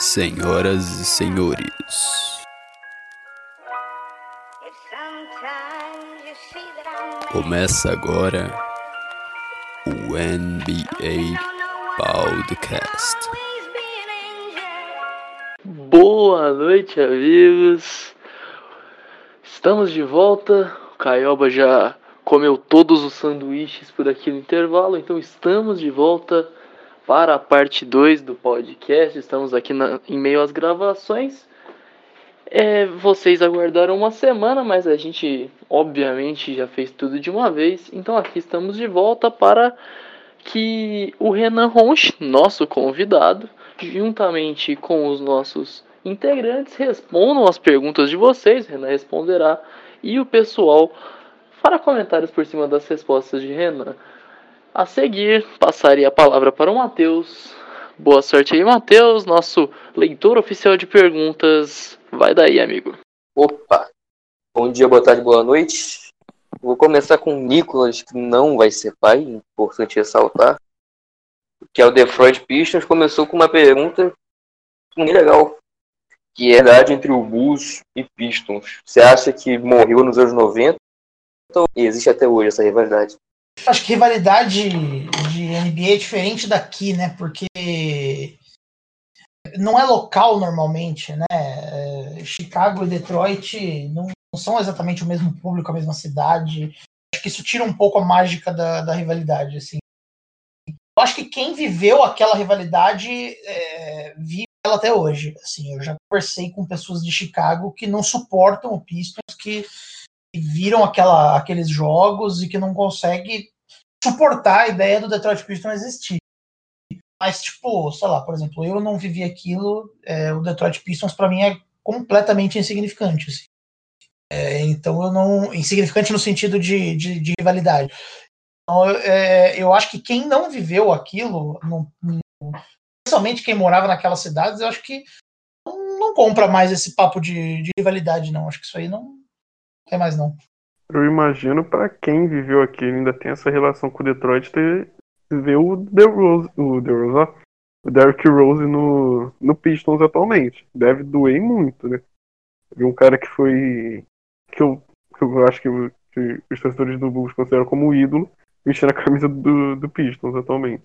Senhoras e senhores, começa agora o NBA Podcast. Boa noite, amigos. Estamos de volta. O Caioba já comeu todos os sanduíches por aqui no intervalo, então estamos de volta para a parte 2 do podcast. Estamos aqui na, em meio às gravações. É, vocês aguardaram uma semana, mas a gente obviamente já fez tudo de uma vez. Então aqui estamos de volta para que o Renan Ronch, nosso convidado, juntamente com os nossos integrantes, respondam as perguntas de vocês. Renan responderá e o pessoal fará comentários por cima das respostas de Renan. A seguir, passaria a palavra para o Matheus. Boa sorte aí, Matheus, nosso leitor oficial de perguntas. Vai daí, amigo. Opa! Bom dia, boa tarde, boa noite. Vou começar com o Nicolas, que não vai ser pai, importante ressaltar. Que é o Detroit Pistons. Começou com uma pergunta muito legal. Que é a idade entre o Bulls e Pistons. Você acha que morreu nos anos 90? Ou existe até hoje essa rivalidade? Acho que rivalidade de NBA é diferente daqui, né? Porque não é local normalmente, né? É, Chicago e Detroit não, são exatamente o mesmo público, a mesma cidade. Acho que isso tira um pouco a mágica da, da rivalidade, assim. Eu acho que quem viveu aquela rivalidade é, vive ela até hoje. Assim, eu já conversei com pessoas de Chicago que não suportam o Pistons, que viram aquela, aqueles jogos e que não consegue suportar a ideia do Detroit Pistons existir. Mas, tipo, sei lá, por exemplo, eu não vivi aquilo, é, o Detroit Pistons para mim é completamente insignificante. Assim. É, então eu não. Insignificante no sentido de, de, de rivalidade. Então, é, eu acho que quem não viveu aquilo, não, principalmente quem morava naquelas cidades, eu acho que não, não compra mais esse papo de, de rivalidade, não. Acho que isso aí não, mais não. Eu imagino para quem viveu aqui ainda tem essa relação com o Detroit ter ver o The Rose, o The Rose, ó, o Derrick Rose no, no Pistons atualmente. Deve doer muito, né? Vi um cara que foi que eu, que eu acho que, que os torcedores do Bulls consideram como ídolo vestindo a camisa do, do Pistons atualmente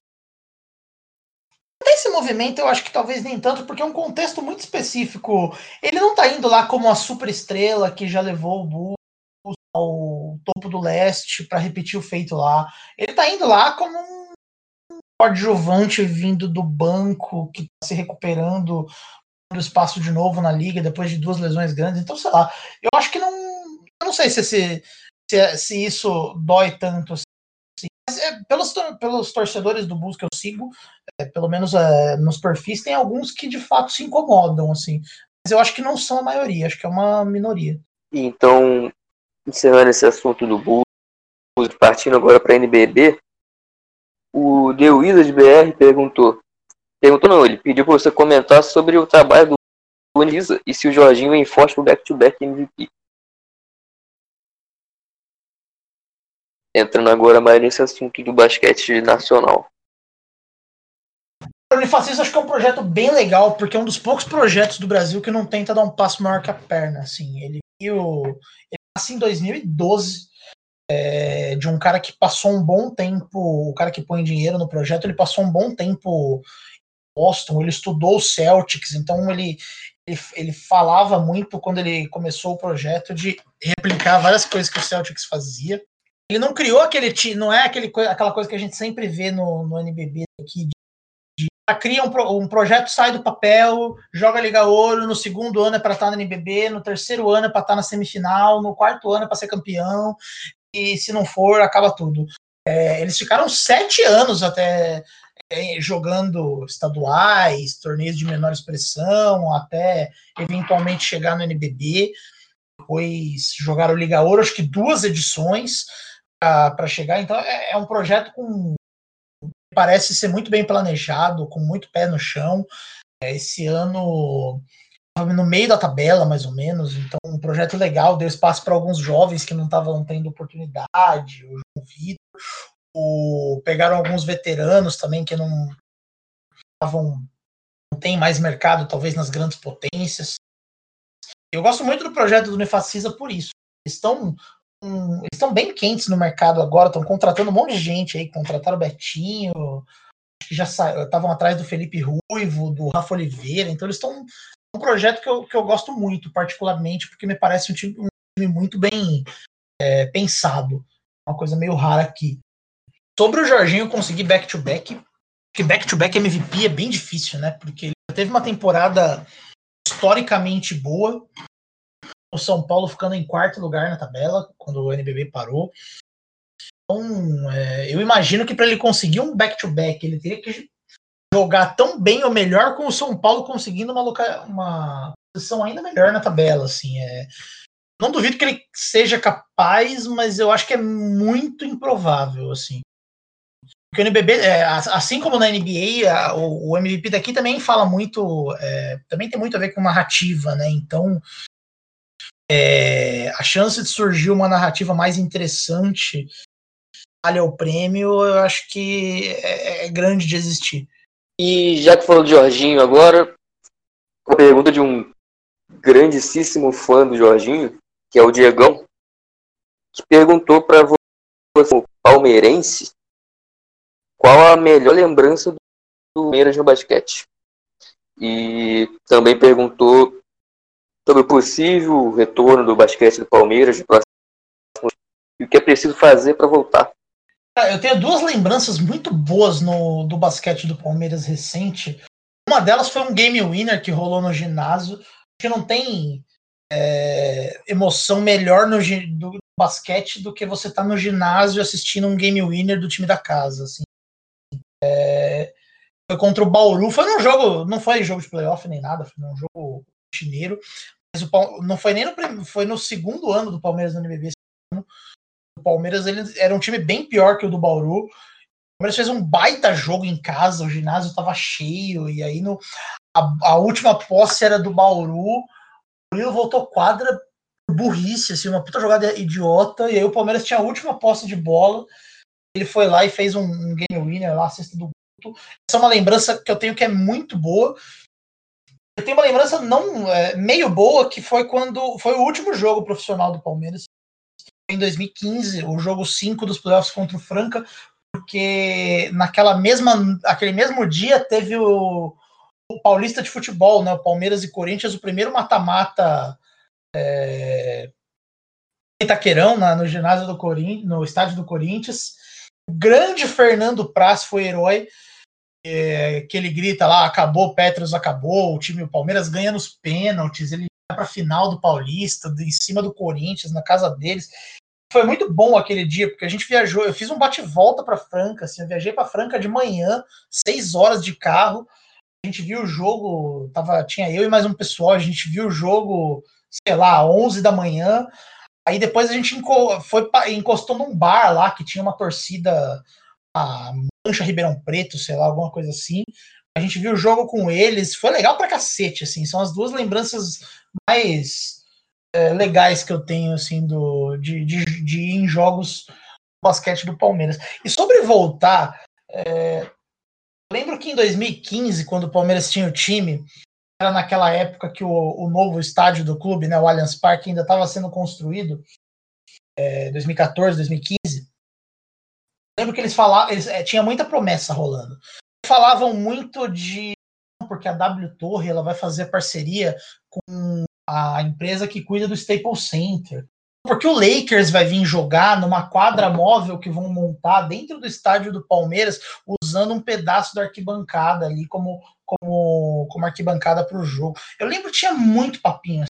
esse movimento eu acho que talvez nem tanto, porque é um contexto muito específico. Ele não tá indo lá como a super estrela que já levou o Bulls ao topo do leste para repetir o feito lá. Ele tá indo lá como um coadjuvante vindo do banco que tá se recuperando do espaço de novo na liga depois de duas lesões grandes. Então, sei lá, eu acho que não. Eu não sei se, se, se, se isso dói tanto assim. É, pelos, pelos torcedores do Bulls que eu sigo, é, pelo menos é, nos perfis, tem alguns que de fato se incomodam, assim. Mas eu acho que não são a maioria, acho que é uma minoria. Então, encerrando esse assunto do Bulls, partindo agora para NBB, o The Wizard BR perguntou. Perguntou não, ele pediu para você comentar sobre o trabalho do Unisa e se o Jorginho vem forte back-to-back MVP. Entrando agora mais nesse assunto do basquete nacional. O Unifacista acho que é um projeto bem legal, porque é um dos poucos projetos do Brasil que não tenta dar um passo maior que a perna. Assim. Ele, ele nasce em 2012, é, de um cara que passou um bom tempo, o cara que põe dinheiro no projeto, ele passou um bom tempo em Boston, ele estudou o Celtics, então ele, ele, ele falava muito quando ele começou o projeto de replicar várias coisas que o Celtics fazia. Ele não criou aquele não é aquele, aquela coisa que a gente sempre vê no, no NBB aqui cria um, um, projeto, sai do papel, joga Liga Ouro, no segundo ano é para estar no NBB, no terceiro ano é para estar na semifinal, no quarto ano é para ser campeão, e se não for, acaba tudo. É, eles ficaram sete anos até é, jogando estaduais, torneios de menor expressão, até eventualmente chegar no NBB. Depois jogaram Liga Ouro, acho que duas edições para chegar. Então é, é um projeto com parece ser muito bem planejado, com muito pé no chão. É, esse ano no meio da tabela, mais ou menos, então um projeto legal, deu espaço para alguns jovens que não estavam tendo oportunidade, o João Vitor, o, pegaram alguns veteranos também que não estavam não tem mais mercado, talvez nas grandes potências. Eu gosto muito do projeto do Nefacisa por isso. Eles estão eles estão bem quentes no mercado agora, estão contratando um monte de gente aí, contrataram o Betinho, que já estavam atrás do Felipe Ruivo, do Rafa Oliveira, então eles estão um projeto que eu, que eu gosto muito, particularmente, porque me parece um time, um time muito bem é, pensado. Uma coisa meio rara aqui. Sobre o Jorginho conseguir back-to-back, que back-to-back MVP é bem difícil, né? Porque ele teve uma temporada historicamente boa. O São Paulo ficando em quarto lugar na tabela, quando o NBB parou. Então, é, eu imagino que para ele conseguir um back-to-back, -back, ele teria que jogar tão bem ou melhor com o São Paulo conseguindo uma, uma posição ainda melhor na tabela. Assim, é, não duvido que ele seja capaz, mas eu acho que é muito improvável. Assim. Porque o NBB, é, assim como na NBA, a, o, o, MVP daqui também fala muito, é, também tem muito a ver com narrativa, né? Então, é, a chance de surgir uma narrativa mais interessante vale o prêmio, eu acho que é, é, grande de existir. E já que falou de Jorginho agora, uma pergunta de um grandíssimo fã do Jorginho, que é o Diegão, que perguntou para você, palmeirense, qual a melhor lembrança do Palmeiras no basquete. E também perguntou sobre o possível retorno do basquete do Palmeiras e o que é preciso fazer para voltar. Eu tenho duas lembranças muito boas no, do basquete do Palmeiras recente. Uma delas foi um game winner que rolou no ginásio, que não tem é, emoção melhor no do basquete do que você tá no ginásio assistindo um game winner do time da casa. Assim. É, foi contra o Bauru, foi num jogo, não foi jogo de playoff nem nada, foi num jogo chineiro, o, não foi nem no, foi no segundo ano do Palmeiras no NBB. O Palmeiras ele era um time bem pior que o do Bauru. O Palmeiras fez um baita jogo em casa, o ginásio estava cheio, e aí no, a, a, última posse era do Bauru. O Murilo voltou quadra burrice, assim, uma puta jogada idiota, e aí o Palmeiras tinha a última posse de bola. Ele foi lá e fez um, um game winner lá, sexta do Guto. Essa é uma lembrança que eu tenho que é muito boa. Eu tenho uma lembrança não é, meio boa que foi quando foi o último jogo profissional do Palmeiras em 2015, o jogo 5 dos playoffs contra o Franca, porque naquela mesma, aquele mesmo dia teve o, o Paulista de futebol, né? O Palmeiras e Corinthians, o primeiro mata-mata é, Itaquerão, na, no ginásio do Corinthians, no estádio do Corinthians. O grande Fernando Praz foi herói, é, que ele grita lá, acabou, Petros acabou, o time do Palmeiras ganha nos pênaltis, ele para a final do Paulista, em cima do Corinthians, na casa deles. Foi muito bom aquele dia, porque a gente viajou, eu fiz um bate-volta para Franca, assim, eu viajei para Franca de manhã, seis horas de carro. A gente viu o jogo, tava, tinha eu e mais um pessoal, a gente viu o jogo, sei lá, 11 da manhã. Aí depois a gente foi encostou num bar lá que tinha uma torcida, a Mancha Ribeirão Preto, sei lá, alguma coisa assim. A gente viu o jogo com eles, foi legal pra cacete, assim, são as duas lembranças mais é, legais que eu tenho, assim, do, de, de, de ir em jogos basquete do Palmeiras. E sobre voltar, é, lembro que em 2015, quando o Palmeiras tinha o time, era naquela época que o, o novo estádio do clube, né, o Allianz Parque, ainda estava sendo construído, é, 2014, 2015. Lembro que eles falavam, eles, é, tinha muita promessa rolando. Falavam muito de porque a W Torre ela vai fazer parceria com a empresa que cuida do Staples Center. Porque o Lakers vai vir jogar numa quadra móvel que vão montar dentro do estádio do Palmeiras, usando um pedaço da arquibancada ali como, como, como arquibancada para o jogo. Eu lembro que tinha muito papinho.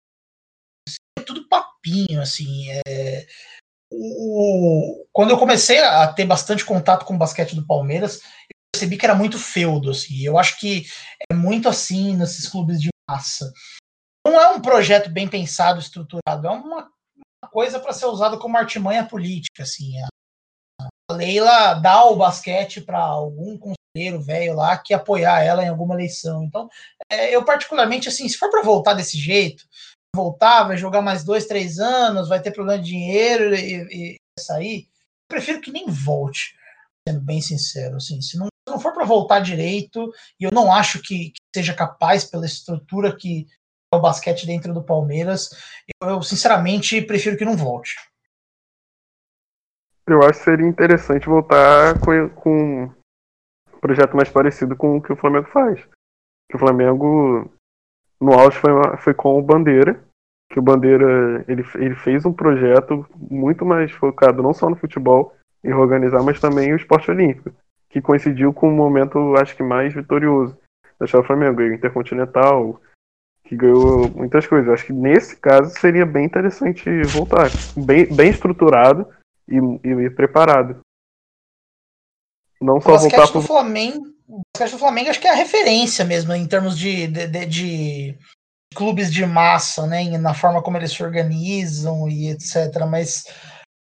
Assim, tudo papinho, assim. É, o, quando eu comecei a ter bastante contato com o basquete do Palmeiras, eu percebi que era muito feudo. Assim. Eu acho que é muito assim nesses clubes de massa não é um projeto bem pensado, estruturado, é uma, uma coisa para ser usada como artimanha política. Assim. A, a Leila dá o basquete para algum conselheiro velho lá que apoiar ela em alguma eleição. Então, é, eu particularmente, assim, se for para voltar desse jeito, voltar, vai jogar mais dois, três anos, vai ter problema de dinheiro e, e sair, prefiro que nem volte, sendo bem sincero. Assim, se não não for para voltar direito, e eu não acho que, que, seja capaz pela estrutura que é o basquete dentro do Palmeiras, eu, eu sinceramente prefiro que não volte. Eu acho que seria interessante voltar com, com um projeto mais parecido com o que o Flamengo faz. Que o Flamengo, no auge, foi, foi com o Bandeira, que o Bandeira ele, ele fez um projeto muito mais focado não só no futebol e organizar, mas também o esporte olímpico, que coincidiu com um momento, acho que mais vitorioso da Chave Flamengo, ganhou Intercontinental, que ganhou muitas coisas. Acho que nesse caso seria bem interessante voltar, bem, bem estruturado e, e, e preparado. Não só voltar pro... do Flamengo, o basquete do Flamengo acho que é a referência mesmo em termos de, de, de, de clubes de massa, né, na forma como eles se organizam e etc. Mas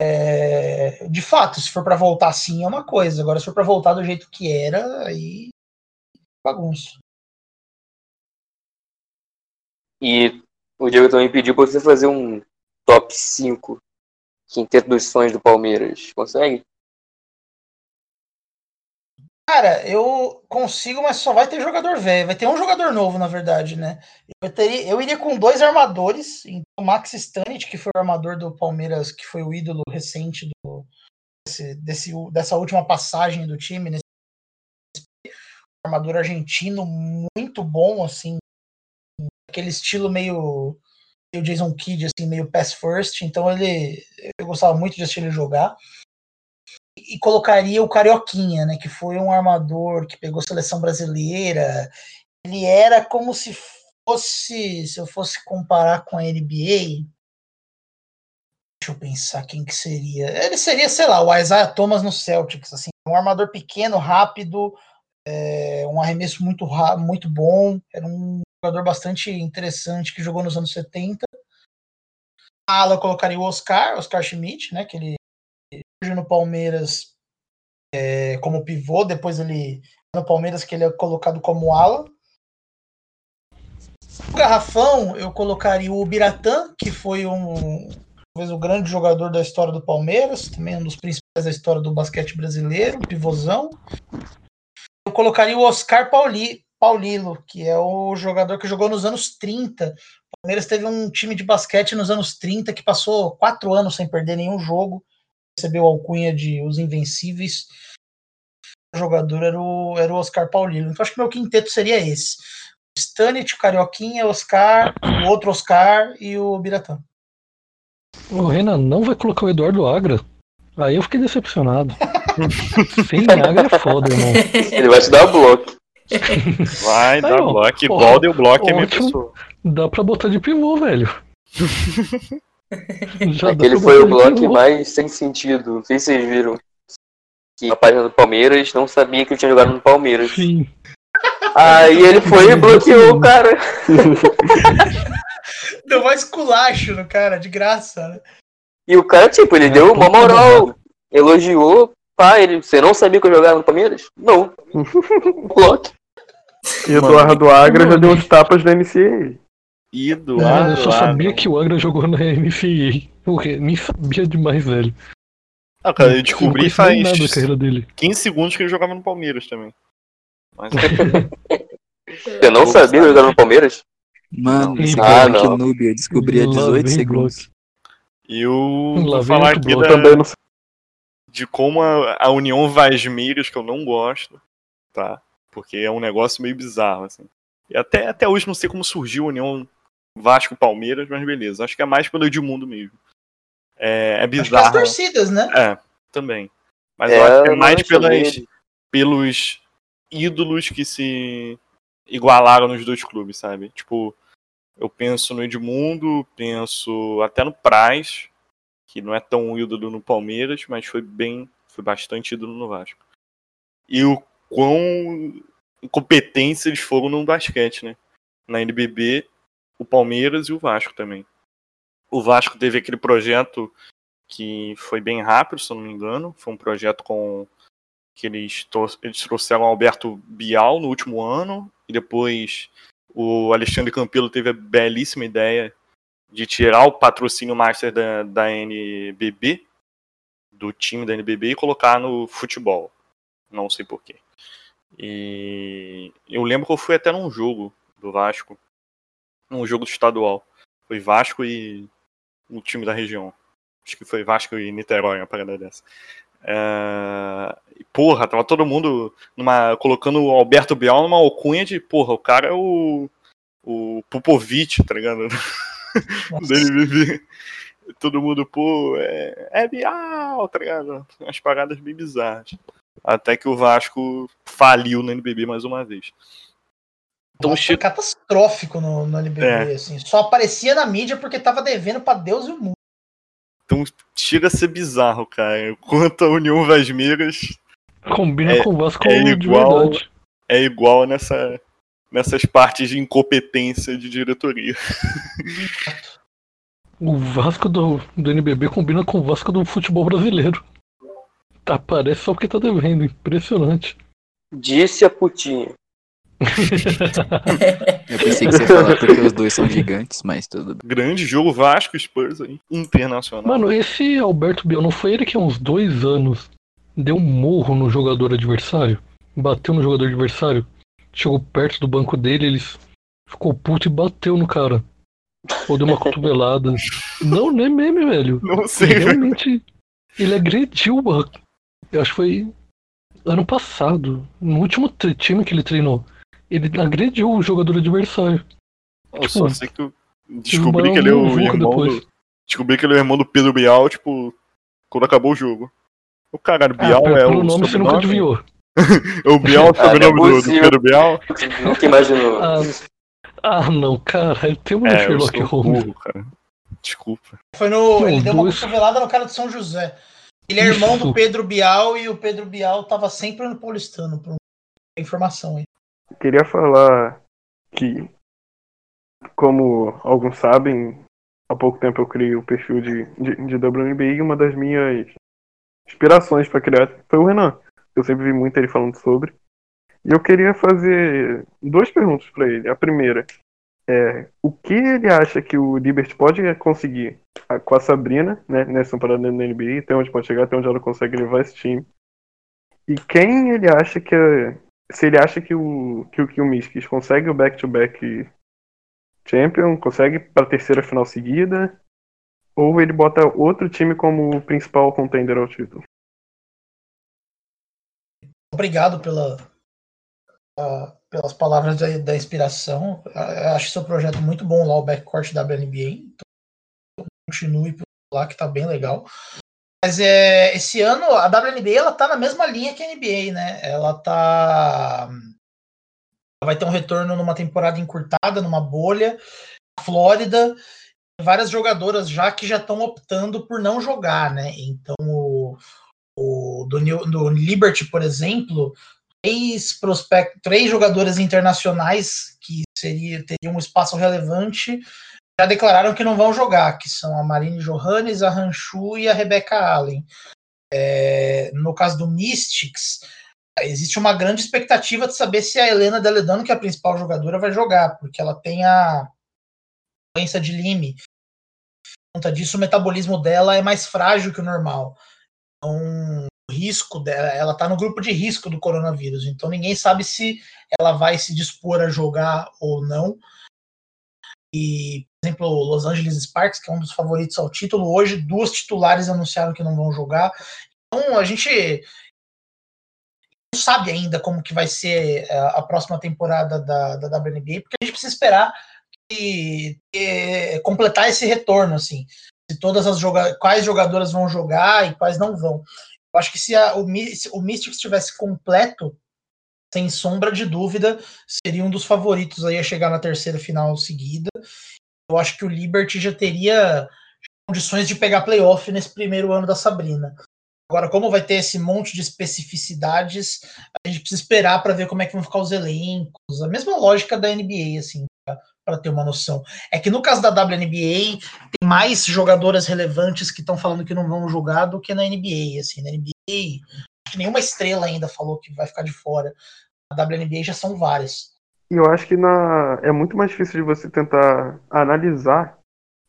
é, de fato, se for para voltar assim é uma coisa. Agora, se for para voltar do jeito que era, aí bagunça. E o Diego também pediu para você fazer um top 5 quinteto dos sonhos do Palmeiras. Consegue? Cara, eu consigo, mas só vai ter jogador velho. Vai ter um jogador novo, na verdade, né? Eu, teria, eu iria com dois armadores. Então, Max Stanit, que foi o armador do Palmeiras, que foi o ídolo recente do, desse, desse, dessa última passagem do time. Nesse, armador argentino muito bom, assim. Aquele estilo meio, meio Jason Kidd, assim, meio pass first. Então ele. Eu gostava muito de assistir ele jogar e colocaria o Carioquinha, né, que foi um armador que pegou seleção brasileira. Ele era como se fosse, se eu fosse comparar com a NBA, deixa eu pensar quem que seria. Ele seria, sei lá, o Isaiah Thomas no Celtics, assim, um armador pequeno, rápido, é, um arremesso muito muito bom, era um jogador bastante interessante que jogou nos anos 70. A ala eu colocaria o Oscar, Oscar Schmidt, né, que ele no Palmeiras é, como pivô, depois ele no Palmeiras que ele é colocado como ala. No garrafão, eu colocaria o Biratã, que foi um talvez o grande jogador da história do Palmeiras, também um dos principais da história do basquete brasileiro, pivôzão. Eu colocaria o Oscar Pauli, Paulilo, que é o jogador que jogou nos anos 30. O Palmeiras teve um time de basquete nos anos 30 que passou quatro anos sem perder nenhum jogo recebeu a alcunha de Os Invencíveis. O jogador era o, era o Oscar Paulino. Então acho que meu quinteto seria esse. Stanit, o Carioquinha, Oscar, o outro Oscar e o Biratã. O Renan não vai colocar o Eduardo Agra. Aí eu fiquei decepcionado. Sem Agra é foda, irmão. Ele vai te dar bloco. Vai dar bloco. Igual deu bloco é minha pessoa. Dá pra botar de pivô, velho. Aquele foi o bloco mais sem sentido. Não sei se vocês viram. Que a página do Palmeiras não sabia que eu tinha jogado no Palmeiras. Sim. Aí ele foi e bloqueou o cara. Deu mais culacho no cara, de graça. Né? E o cara, tipo, ele é, deu uma moral. Elogiou. Pá, ele, você não sabia que eu jogava no Palmeiras? Não. bloco. E Eduardo Agra já deu uns tapas na NCAA. Ido, Não, eu só sabia que o Agra jogou na NCAA. Porra, nem sabia demais, velho. Ah, cara, eu descobri faz dele. 15 segundos que ele jogava no Palmeiras também. Mas... Você não sabia que jogava no Palmeiras? Mano, esse ah, que noob, eu descobri há 18 segundos. E eu vou falar aqui da... de como a, a União Vasmeiros, que eu não gosto, tá? Porque é um negócio meio bizarro, assim. E até, até hoje não sei como surgiu a União Vasco Palmeiras, mas beleza. Acho que é mais pelo Edmundo mesmo. É, é bizarro. Acho que as torcidas, né? É, também. Mas é, eu acho que é mais pelas, pelos ídolos que se igualaram nos dois clubes, sabe? Tipo, eu penso no Edmundo, penso até no Praz, que não é tão ídolo no Palmeiras, mas foi bem, foi bastante ídolo no Vasco. E o quão incompetência eles foram no basquete, né? Na NBB o Palmeiras e o Vasco também. O Vasco teve aquele projeto que foi bem rápido, se eu não me engano. Foi um projeto com que eles, eles trouxeram o Alberto Bial no último ano e depois o Alexandre Campelo teve a belíssima ideia de tirar o patrocínio master da, da NBB, do time da NBB, e colocar no futebol. Não sei porquê. E eu lembro que eu fui até num jogo do Vasco, num jogo estadual. Foi Vasco e um time da região. Acho que foi Vasco e Niterói, uma parada dessa. É... Porra, tava todo mundo numa, colocando o Alberto Bial numa alcunha de, porra, o cara é o, o Popovic, tá ligado? Todo mundo, pô, é, é Bial, tá ligado? Umas paradas bem bizarras. Até que o Vasco faliu no NBB mais uma vez. Então, Nossa, foi catastrófico no, no NBB, é. assim. Só aparecia na mídia porque tava devendo para Deus e o mundo. Então chega a ser bizarro, cara. Quanto a União Vasmeiras. Combina é, com o Vasco é igual, É igual nessa, nessas partes de incompetência de diretoria. O Vasco do, do NBB combina com o Vasco do futebol brasileiro. Tá, parece só porque tá devendo. Impressionante. Disse a putinha. Eu pensei que você ia falar porque os dois são gigantes, mas tudo bem. Grande jogo Vasco Spurs aí, internacional. Mano, esse Alberto Biel, não foi ele que há uns dois anos deu um morro no jogador adversário? Bateu no jogador adversário? Chegou perto do banco dele, ele ficou puto e bateu no cara. Ou deu uma cotovelada. Não, não é meme, velho. Não sei. Ele realmente. Ele agrediu. Eu acho que foi ano passado. No último time que ele treinou. Ele agrediu o jogador adversário. Eu tipo, só sei que eu descobri que ele é o irmão do, Descobri que ele é o irmão do Pedro Bial, tipo, quando acabou o jogo. O caralho, ah, Bial ah, é o. nome você nunca adivinhou. o Bial é o sobrenome ah, do, do Pedro Bial? Nunca imaginou. Ah, ah não, cara, tem uma é, Sherlock Holmes. cara. Desculpa. Foi no. Não, ele deu uma cotovelada no cara de São José. Ele é irmão Isso. do Pedro Bial e o Pedro Bial tava sempre no Paulistano, por informação aí. Queria falar que, como alguns sabem, há pouco tempo eu criei o perfil de, de, de WNBA e uma das minhas inspirações para criar foi o Renan. Eu sempre vi muito ele falando sobre. E eu queria fazer duas perguntas para ele. A primeira é o que ele acha que o Liberty pode conseguir com a Sabrina, né, nessa temporada da NBA, até onde pode chegar, até onde ela consegue levar esse time. E quem ele acha que é, se ele acha que o que o, Miskis consegue o back-to-back -back champion, consegue para a terceira final seguida, ou ele bota outro time como principal contender ao título. Obrigado pela, uh, pelas palavras da, da inspiração. Eu acho seu projeto muito bom lá, o backcourt da WNBA. Então, continue por lá, que está bem legal. Mas é, esse ano a WNBA ela tá na mesma linha que a NBA, né? Ela tá vai ter um retorno numa temporada encurtada, numa bolha. Flórida, várias jogadoras já que já estão optando por não jogar, né? Então o, o do, do Liberty, por exemplo, três prospectos, três jogadoras internacionais que seria teriam um espaço relevante já declararam que não vão jogar, que são a Marine Johannes, a Ranchu e a Rebecca Allen. É, no caso do Mystics, existe uma grande expectativa de saber se a Helena Deledano, que é a principal jogadora, vai jogar, porque ela tem a doença de Lyme. Por conta disso, o metabolismo dela é mais frágil que o normal. Então, o risco dela, ela está no grupo de risco do coronavírus. Então, ninguém sabe se ela vai se dispor a jogar ou não. E, por exemplo, Los Angeles Sparks, que é um dos favoritos ao título, hoje duas titulares anunciaram que não vão jogar. Então a gente não sabe ainda como que vai ser eh, a próxima temporada da, da WNBA, porque a gente precisa esperar que, que, completar esse retorno, assim. Se todas as joga quais jogadoras vão jogar e quais não vão. Eu acho que se, a, o, se o Mystics estivesse completo, sem sombra de dúvida, seria um dos favoritos aí a chegar na terceira final seguida. Eu acho que o Liberty já teria condições de pegar playoff nesse primeiro ano da Sabrina. Agora, como vai ter esse monte de especificidades, a gente precisa esperar para ver como é que vão ficar os elencos. A mesma lógica da NBA, assim, para ter uma noção. É que no caso da WNBA, tem mais jogadoras relevantes que estão falando que não vão jogar do que na NBA. Assim, na NBA, nenhuma estrela ainda falou que vai ficar de fora. Na WNBA já são várias. E eu acho que na... é muito mais difícil de você tentar analisar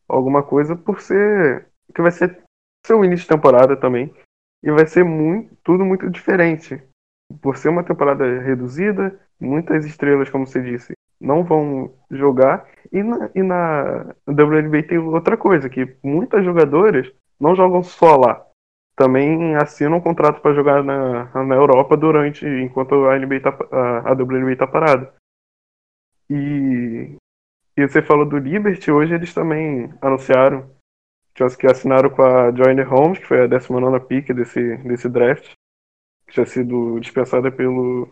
alguma coisa por ser. que vai ser seu início de temporada também. E vai ser muito, tudo muito diferente. por ser uma temporada reduzida, muitas estrelas, como você disse, não vão jogar. E na, e na WNBA tem outra coisa, que muitas jogadoras não jogam só lá. Também assinam um contrato para jogar na, na Europa durante enquanto a, NBA tá, a, a WNBA está parada. E, e você falou do Liberty, hoje eles também anunciaram que assinaram com a Joyner Holmes, que foi a 19 pick desse, desse draft, que tinha sido dispensada pelo,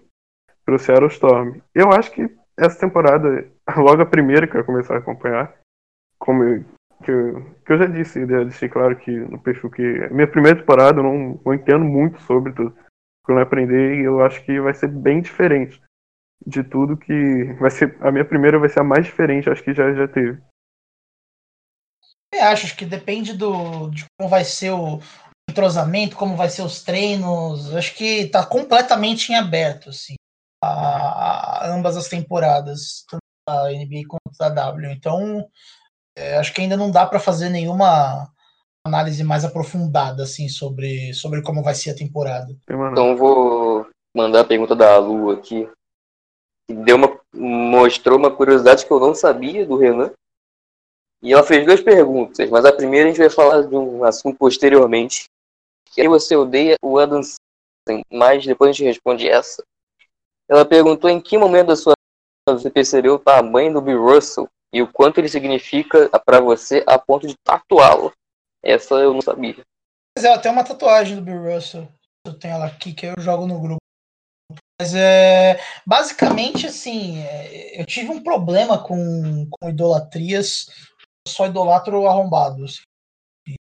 pelo Seattle Storm. Eu acho que essa temporada, logo a primeira que eu começar a acompanhar, como que, eu, que eu já disse, já deixei claro que no perfil que a minha primeira temporada eu não, entendo muito sobre tudo. Quando eu aprender, eu acho que vai ser bem diferente de tudo que vai ser a minha primeira vai ser a mais diferente, acho que já já teve. Eu acho, que depende do de como vai ser o entrosamento, como vai ser os treinos. Acho que tá completamente em aberto, assim, a, a ambas as temporadas, tanto da NBA quanto da W. Então, é, acho que ainda não dá para fazer nenhuma análise mais aprofundada, assim, sobre, sobre como vai ser a temporada. Então, vou mandar a pergunta da Lu aqui. Deu uma, mostrou uma curiosidade que eu não sabia do Renan. E ela fez duas perguntas, mas a primeira a gente vai falar de um assunto posteriormente. Que aí você odeia o Adam Sandler, mas depois a gente responde essa. Ela perguntou em que momento da sua vida você percebeu o tamanho do Bill Russell e o quanto ele significa para você a ponto de tatuá-lo. Essa eu não sabia. Mas é, tem uma tatuagem do Bill Russell. Eu tenho ela aqui que eu jogo no grupo. Mas é basicamente assim, é, eu tive um problema com, com idolatrias só idolatro arrombados.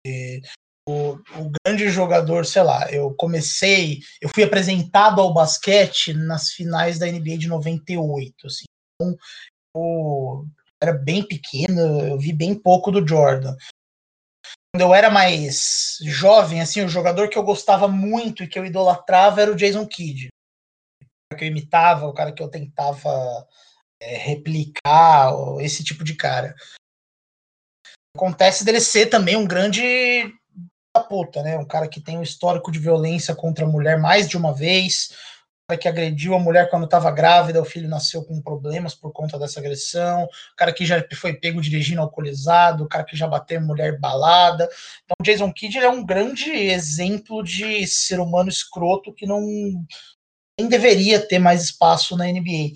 E, o, o, grande jogador, sei lá, eu comecei, eu fui apresentado ao basquete nas finais da NBA de 98, assim. Então, eu era bem pequeno, eu vi bem pouco do Jordan. Quando eu era mais jovem, assim, o jogador que eu gostava muito e que eu idolatrava era o Jason Kidd. O que eu imitava, o cara que eu tentava é, replicar, esse tipo de cara acontece dele ser também um grande da puta, né? Um cara que tem um histórico de violência contra a mulher mais de uma vez, cara que agrediu a mulher quando estava grávida, o filho nasceu com problemas por conta dessa agressão, um cara que já foi pego dirigindo alcoolizado, um cara que já bateu mulher balada. Então, Jason Kidd é um grande exemplo de ser humano escroto que não nem deveria ter mais espaço na NBA.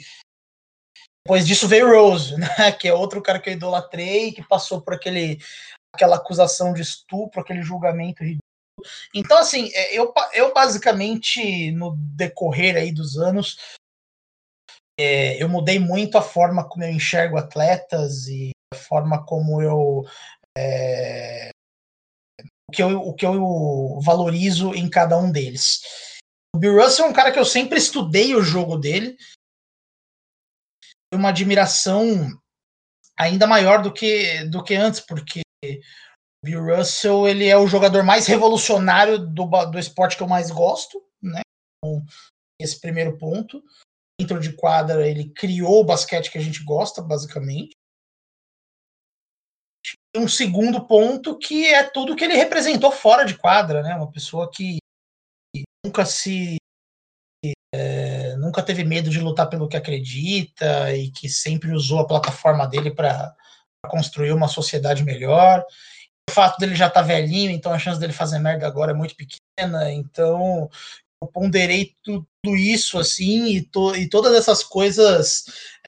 Depois disso veio Rose, né, que é outro cara que eu idolatrei, que passou por aquele, aquela acusação de estupro, aquele julgamento ridículo. Então, assim, é, eu, eu basicamente, no decorrer aí dos anos, é, eu mudei muito a forma como eu enxergo atletas e a forma como eu. É, o, que eu o que eu valorizo em cada um deles. O Bill Russell é um cara que eu sempre estudei o jogo dele, uma admiração ainda maior do que, do que antes, porque Bill Russell ele é o jogador mais revolucionário do, do esporte que eu mais gosto, né? Então, esse primeiro ponto. Dentro de quadra, ele criou o basquete que a gente gosta, basicamente. Um segundo ponto que é tudo que ele representou fora de quadra, né? Uma pessoa que nunca se é, nunca teve medo de lutar pelo que acredita e que sempre usou a plataforma dele para construir uma sociedade melhor. O fato dele já tá velhinho, então a chance dele fazer merda agora é muito pequena. Então eu ponderei tudo isso assim e, to, e todas essas coisas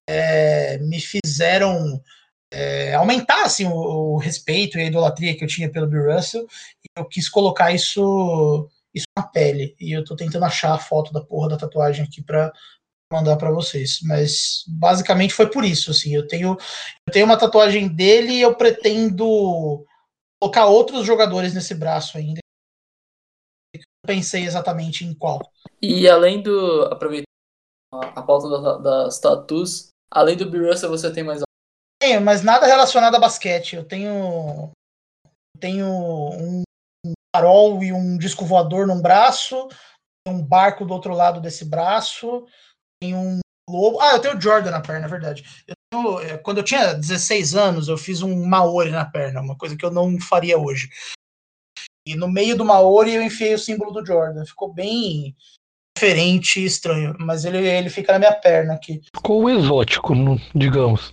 é, me fizeram é, aumentar assim, o, o, respeito e a idolatria que eu tinha pelo Bill Russell. E eu quis colocar isso isso na pele. E eu tô tentando achar a foto da porra da tatuagem aqui pra mandar para vocês. Mas basicamente foi por isso, assim. Eu tenho, eu tenho uma tatuagem dele e eu pretendo colocar outros jogadores nesse braço ainda. Eu pensei exatamente em qual. E além do. Aproveitar a pauta das tatuas, além do Bill Russell, você tem mais Tenho, mas nada relacionado a basquete. Eu tenho. Eu tenho um farol e um disco voador num braço, um barco do outro lado desse braço, tem um lobo. Ah, eu tenho o Jordan na perna, é verdade. Eu tenho, é, quando eu tinha 16 anos, eu fiz um Maori na perna, uma coisa que eu não faria hoje. E no meio do Maori eu enfiei o símbolo do Jordan. Ficou bem diferente e estranho. Mas ele, ele fica na minha perna aqui. Ficou exótico, digamos.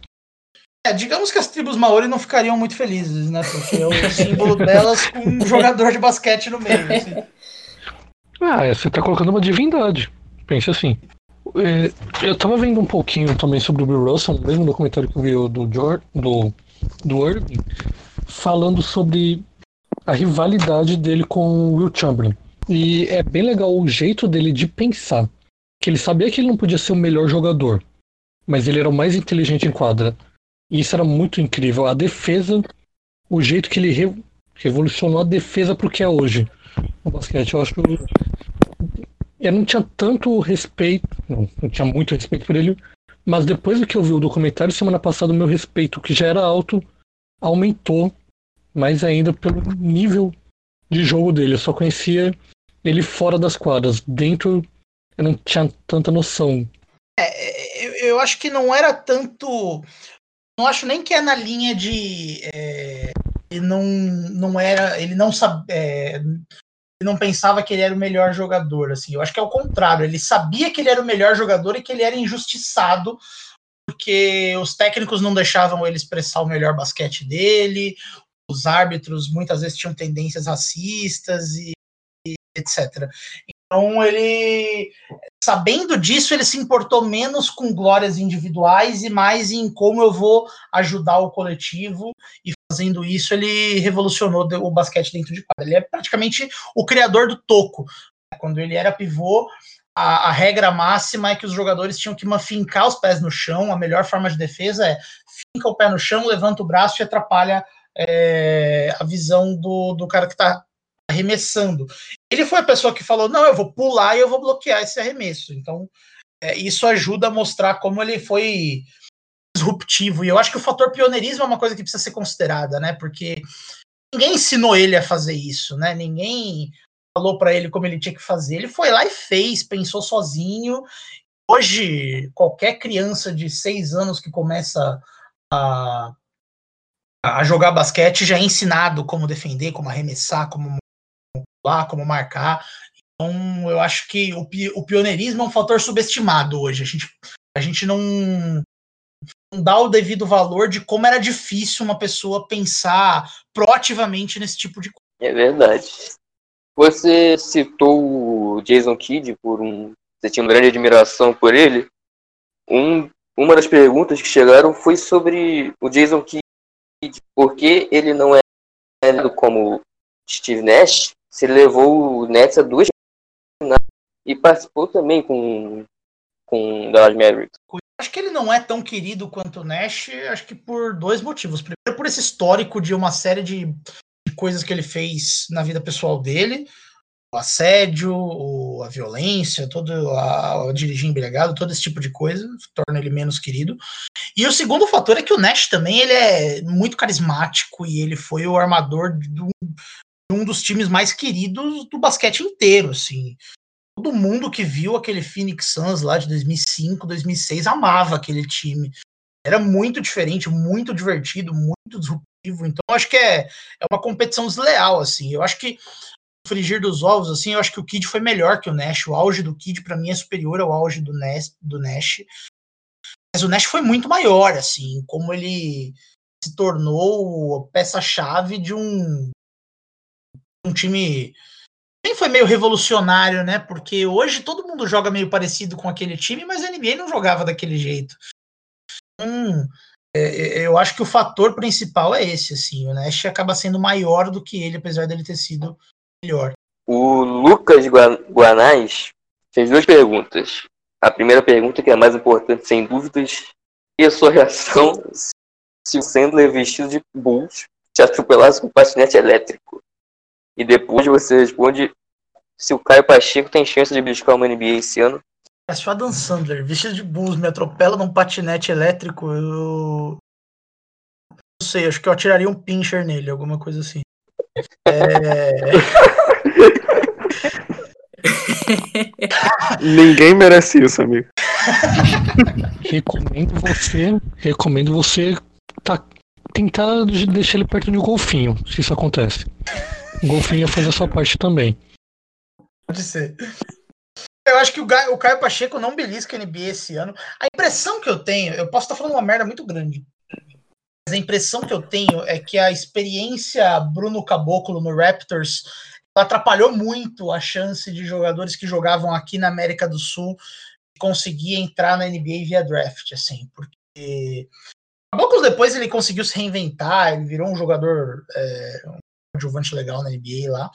É, digamos que as tribos Maori não ficariam muito felizes, né? Porque é o símbolo delas com um jogador de basquete no meio. Assim. Ah, você tá colocando uma divindade. Pense assim. É, eu tava vendo um pouquinho também sobre o Bill Russell, mesmo documentário que eu vi do George, do, do Irving, falando sobre a rivalidade dele com o Will Chamberlain. E é bem legal o jeito dele de pensar. Que ele sabia que ele não podia ser o melhor jogador, mas ele era o mais inteligente em quadra. E isso era muito incrível. A defesa, o jeito que ele re revolucionou a defesa pro que é hoje no basquete. Eu acho que eu, eu não tinha tanto respeito, não, não tinha muito respeito por ele, mas depois do que eu vi o documentário semana passada, o meu respeito, que já era alto, aumentou mais ainda pelo nível de jogo dele. Eu só conhecia ele fora das quadras. Dentro, eu não tinha tanta noção. É, eu acho que não era tanto. Não acho nem que é na linha de. É, ele não, não era. Ele não sabe. É, não pensava que ele era o melhor jogador. Assim, eu acho que é o contrário. Ele sabia que ele era o melhor jogador e que ele era injustiçado porque os técnicos não deixavam ele expressar o melhor basquete dele, os árbitros muitas vezes tinham tendências racistas e, e etc. Então ele, sabendo disso, ele se importou menos com glórias individuais e mais em como eu vou ajudar o coletivo. E fazendo isso, ele revolucionou o basquete dentro de quadra. Ele é praticamente o criador do toco. Quando ele era pivô, a, a, regra máxima é que os jogadores tinham que fincar os pés no chão. A melhor forma de defesa é finca o pé no chão, levanta o braço e atrapalha é, a visão do, do cara que está arremessando. Ele foi a pessoa que falou: não, eu vou pular e eu vou bloquear esse arremesso. Então, é, isso ajuda a mostrar como ele foi disruptivo. E eu acho que o fator pioneirismo é uma coisa que precisa ser considerada, né? Porque ninguém ensinou ele a fazer isso, né? Ninguém falou para ele como ele tinha que fazer. Ele foi lá e fez, pensou sozinho. Hoje, qualquer criança de seis anos que começa a a jogar basquete já é ensinado como defender, como arremessar, como lá, como marcar. Então, eu acho que o, o pioneirismo é um fator subestimado hoje. A gente, a gente não dá o devido valor de como era difícil uma pessoa pensar proativamente nesse tipo de coisa. É verdade. Você citou o Jason Kidd por um. Você tinha uma grande admiração por ele. Um, uma das perguntas que chegaram foi sobre o Jason Kidd porque ele não é como Steve Nash, se levou o Nets a duas e participou também com com Dallas Mavericks. Acho que ele não é tão querido quanto o Nash, acho que por dois motivos. Primeiro, por esse histórico de uma série de, de coisas que ele fez na vida pessoal dele, o assédio, a violência, todo a, a dirigir embriagado, todo esse tipo de coisa, torna ele menos querido. E o segundo fator é que o Nash também ele é muito carismático e ele foi o armador de um dos times mais queridos do basquete inteiro, assim. Todo mundo que viu aquele Phoenix Suns lá de 2005, 2006 amava aquele time. Era muito diferente, muito divertido, muito disruptivo. Então acho que é, é uma competição desleal, assim. Eu acho que frigir dos ovos, assim, eu acho que o Kid foi melhor que o Nash. O auge do Kid, para mim, é superior ao auge do Nash, do Nash. Mas o Nash foi muito maior, assim, como ele se tornou peça-chave de um, um time. Nem foi meio revolucionário, né? Porque hoje todo mundo joga meio parecido com aquele time, mas a NBA não jogava daquele jeito. Então, é, eu acho que o fator principal é esse, assim. O Nash acaba sendo maior do que ele, apesar dele ter sido melhor. O Lucas Guanais fez duas perguntas. A primeira pergunta, que é a mais importante, sem dúvidas, e a sua reação se o Sandler vestido de Bulls te atropelasse com patinete elétrico? E depois você responde se o Caio Pacheco tem chance de buscar uma NBA esse ano. É só Adam Sandler, vestido de Bulls, me atropela num patinete elétrico, eu. Não sei, acho que eu atiraria um pincher nele, alguma coisa assim. É... Ninguém merece isso, amigo. recomendo você, recomendo você tá, tentar deixar ele perto de um golfinho, se isso acontece. Golfinho fazer a sua parte também. Pode ser. Eu acho que o, o Caio Pacheco não belisca a NBA esse ano. A impressão que eu tenho, eu posso estar falando uma merda muito grande. Mas a impressão que eu tenho é que a experiência Bruno Caboclo no Raptors atrapalhou muito a chance de jogadores que jogavam aqui na América do Sul conseguir entrar na NBA via draft, assim, porque Caboclo depois ele conseguiu se reinventar, ele virou um jogador é, um adjuvante legal na NBA lá.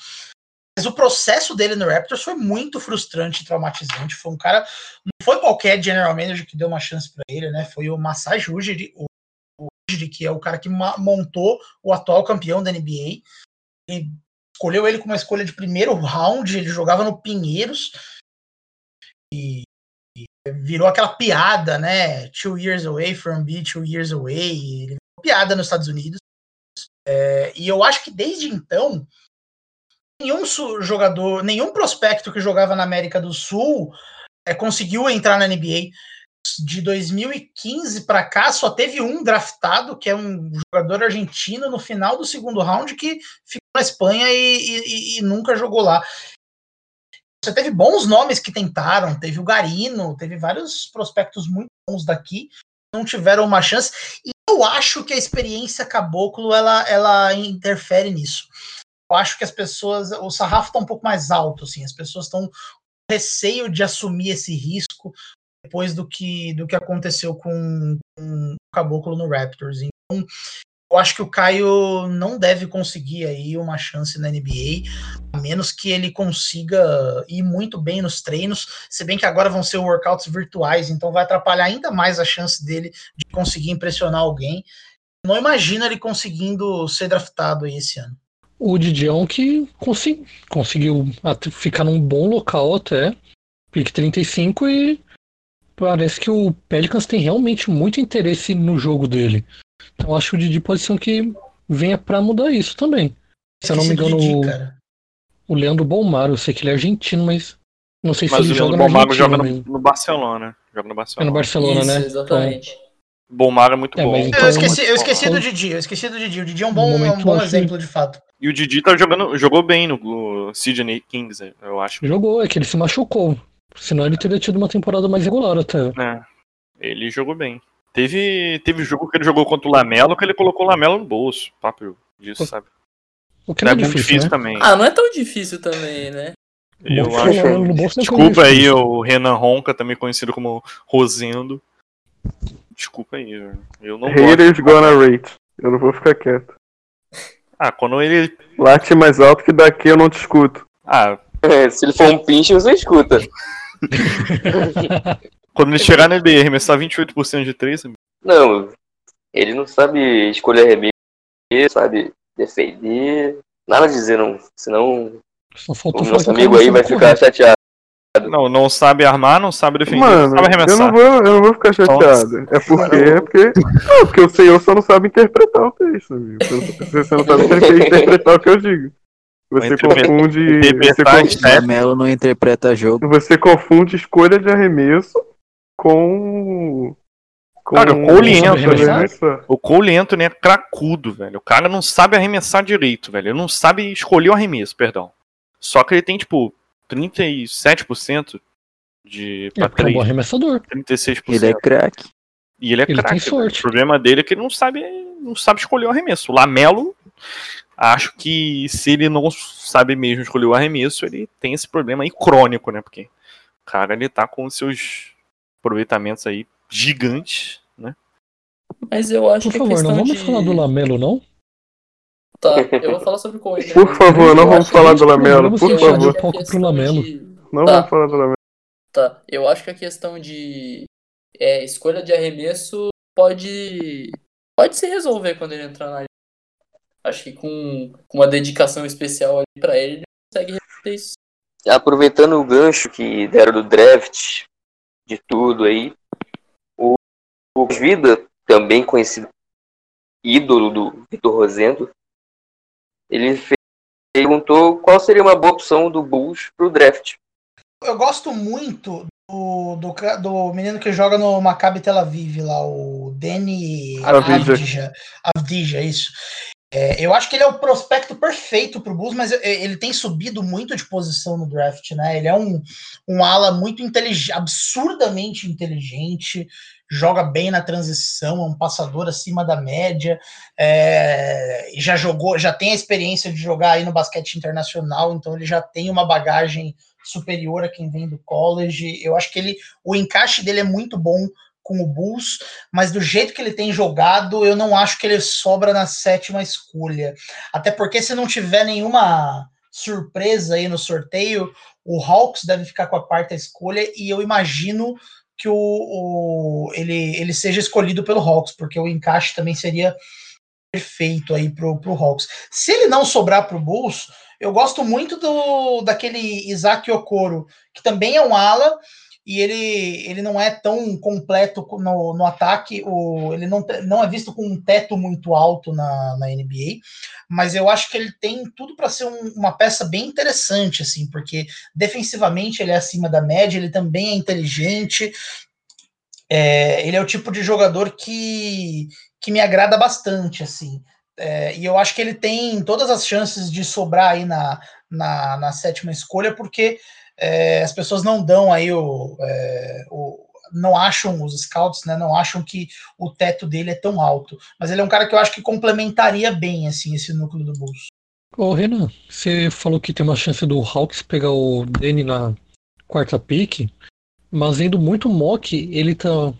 Mas o processo dele no Raptors foi muito frustrante e traumatizante. Foi um cara. Não foi qualquer general manager que deu uma chance para ele, né? Foi o Masai Ujiri, o, o Ujiri, que é o cara que montou o atual campeão da NBA. E escolheu ele como uma escolha de primeiro round. Ele jogava no Pinheiros. E, e virou aquela piada, né? Two years away from be two years away. Ele piada nos Estados Unidos. É, e eu acho que desde então nenhum jogador, nenhum prospecto que jogava na América do Sul é, conseguiu entrar na NBA. De 2015 para cá, só teve um draftado, que é um jogador argentino no final do segundo round, que ficou na Espanha e, e, e nunca jogou lá. Você teve bons nomes que tentaram, teve o Garino, teve vários prospectos muito bons daqui, não tiveram uma chance. E eu acho que a experiência caboclo ela, ela interfere nisso eu acho que as pessoas, o sarrafo está um pouco mais alto, assim, as pessoas estão com receio de assumir esse risco depois do que, do que aconteceu com, com o Caboclo no Raptors. Então, eu acho que o Caio não deve conseguir aí uma chance na NBA, a menos que ele consiga ir muito bem nos treinos, se bem que agora vão ser workouts virtuais, então vai atrapalhar ainda mais a chance dele de conseguir impressionar alguém. Não imagino ele conseguindo ser draftado aí esse ano o Didião que consegui, conseguiu ficar num bom local até, pick 35, e parece que o Pelicans tem realmente muito interesse no jogo dele. Então acho que o Didi pode ser um que venha para mudar isso também. Se eu não me engano, Didi, o, o Leandro Bomar, eu sei que ele é argentino, mas não sei se mas ele joga no Argentina. joga no, no, Barcelona. Joga no Barcelona. É no Barcelona, isso, né? Exatamente. Então, Bomar é muito é, bom. Então, eu esqueci, eu esqueci do Didi, eu esqueci do Didi. O Didi é um bom, um bom exemplo, de fato. E o Didi tá jogando, jogou bem no Sydney Kings, eu acho. Jogou, é que ele se machucou. Senão ele teria tido uma temporada mais regular até. É, ele jogou bem. Teve, teve jogo que ele jogou contra o Lamelo, que ele colocou o Lamelo no bolso. Papo disso, sabe? O que não, é, é difícil, difícil né? também. Ah, não é tão difícil também, né? Eu Bom, acho. Desculpa aí o Renan Ronca, também conhecido como Rosendo. Desculpa aí, eu não Haters gosto. gonna rate. Eu não vou ficar quieto. Ah, quando ele. Late mais alto que daqui eu não te escuto. Ah. É, se ele for um pinche, você escuta. quando ele chegar na NBA arremessar 28% de 3, Não, ele não sabe escolher arremesso, sabe defender. Nada a dizer, não. Senão. o nosso amigo aí vai ficar chateado. Não, não sabe armar, não sabe defender, Mano, não sabe arremessar. Eu não vou, eu não vou ficar chateado. É porque, é porque. Não, porque o senhor só não sabe interpretar o texto, amigo. Você não sabe interpretar o que eu digo. Você confunde. Você confunde Melo não interpreta jogo. Você confunde escolha de arremesso com. com cara, o Cole Anthony. O Cole Anthony é cracudo, velho. O cara não sabe arremessar direito, velho. Ele não sabe escolher o arremesso, perdão. Só que ele tem, tipo, 37% de pra é, 3. É um bom arremessador. 36%. Ele é craque. E ele é sorte. O problema dele é que ele não sabe, não sabe escolher o arremesso. O Lamelo, acho que se ele não sabe mesmo escolher o arremesso, ele tem esse problema aí crônico, né? Porque o cara ele tá com os seus aproveitamentos aí gigantes, né? Mas eu acho Por que favor, não vamos de... falar do Lamelo, não? Tá, eu vou falar sobre o Cohen. Por favor, não vamos falar do Lamelo, por favor. De... Não tá. vamos falar do Lamelo. Tá, eu acho que a questão de é, escolha de arremesso pode pode se resolver quando ele entrar na liga. Acho que com, com uma dedicação especial ali pra ele, ele consegue resolver isso. Aproveitando o gancho que deram do draft, de tudo aí, o, o Vida, também conhecido ídolo do Vitor Rosendo, ele perguntou qual seria uma boa opção do Bulls para o draft. Eu gosto muito do, do, do, menino que joga no Maccabi Tel Aviv lá, o Danny Avdija. Avdija, isso. É, eu acho que ele é o prospecto perfeito para o Bulls, mas ele tem subido muito de posição no draft, né? Ele é um, um ala muito inteligente, absurdamente inteligente, joga bem na transição, é um passador acima da média, é, já jogou, já tem a experiência de jogar aí no basquete internacional, então ele já tem uma bagagem superior a quem vem do college. Eu acho que ele, o encaixe dele é muito bom com o Bulls, mas do jeito que ele tem jogado, eu não acho que ele sobra na sétima escolha. Até porque se não tiver nenhuma surpresa aí no sorteio, o Hawks deve ficar com a quarta escolha e eu imagino que o, o ele, ele seja escolhido pelo Hawks, porque o encaixe também seria perfeito aí pro, pro Hawks. Se ele não sobrar pro Bulls, eu gosto muito do daquele Isaac Okoro, que também é um ala, e ele, ele não é tão completo no, no ataque, o, ele não, não é visto com um teto muito alto na, na NBA, mas eu acho que ele tem tudo para ser um, uma peça bem interessante, assim, porque defensivamente ele é acima da média, ele também é inteligente, é, ele é o tipo de jogador que, que me agrada bastante, assim. É, e eu acho que ele tem todas as chances de sobrar aí na, na, na sétima escolha, porque é, as pessoas não dão aí o, é, o, não acham os scouts, né, não acham que o teto dele é tão alto, mas ele é um cara que eu acho que complementaria bem assim esse núcleo do Bulls. Ô Renan, você falou que tem uma chance do Hawks pegar o Danny na quarta pick, mas indo muito mock, ele tá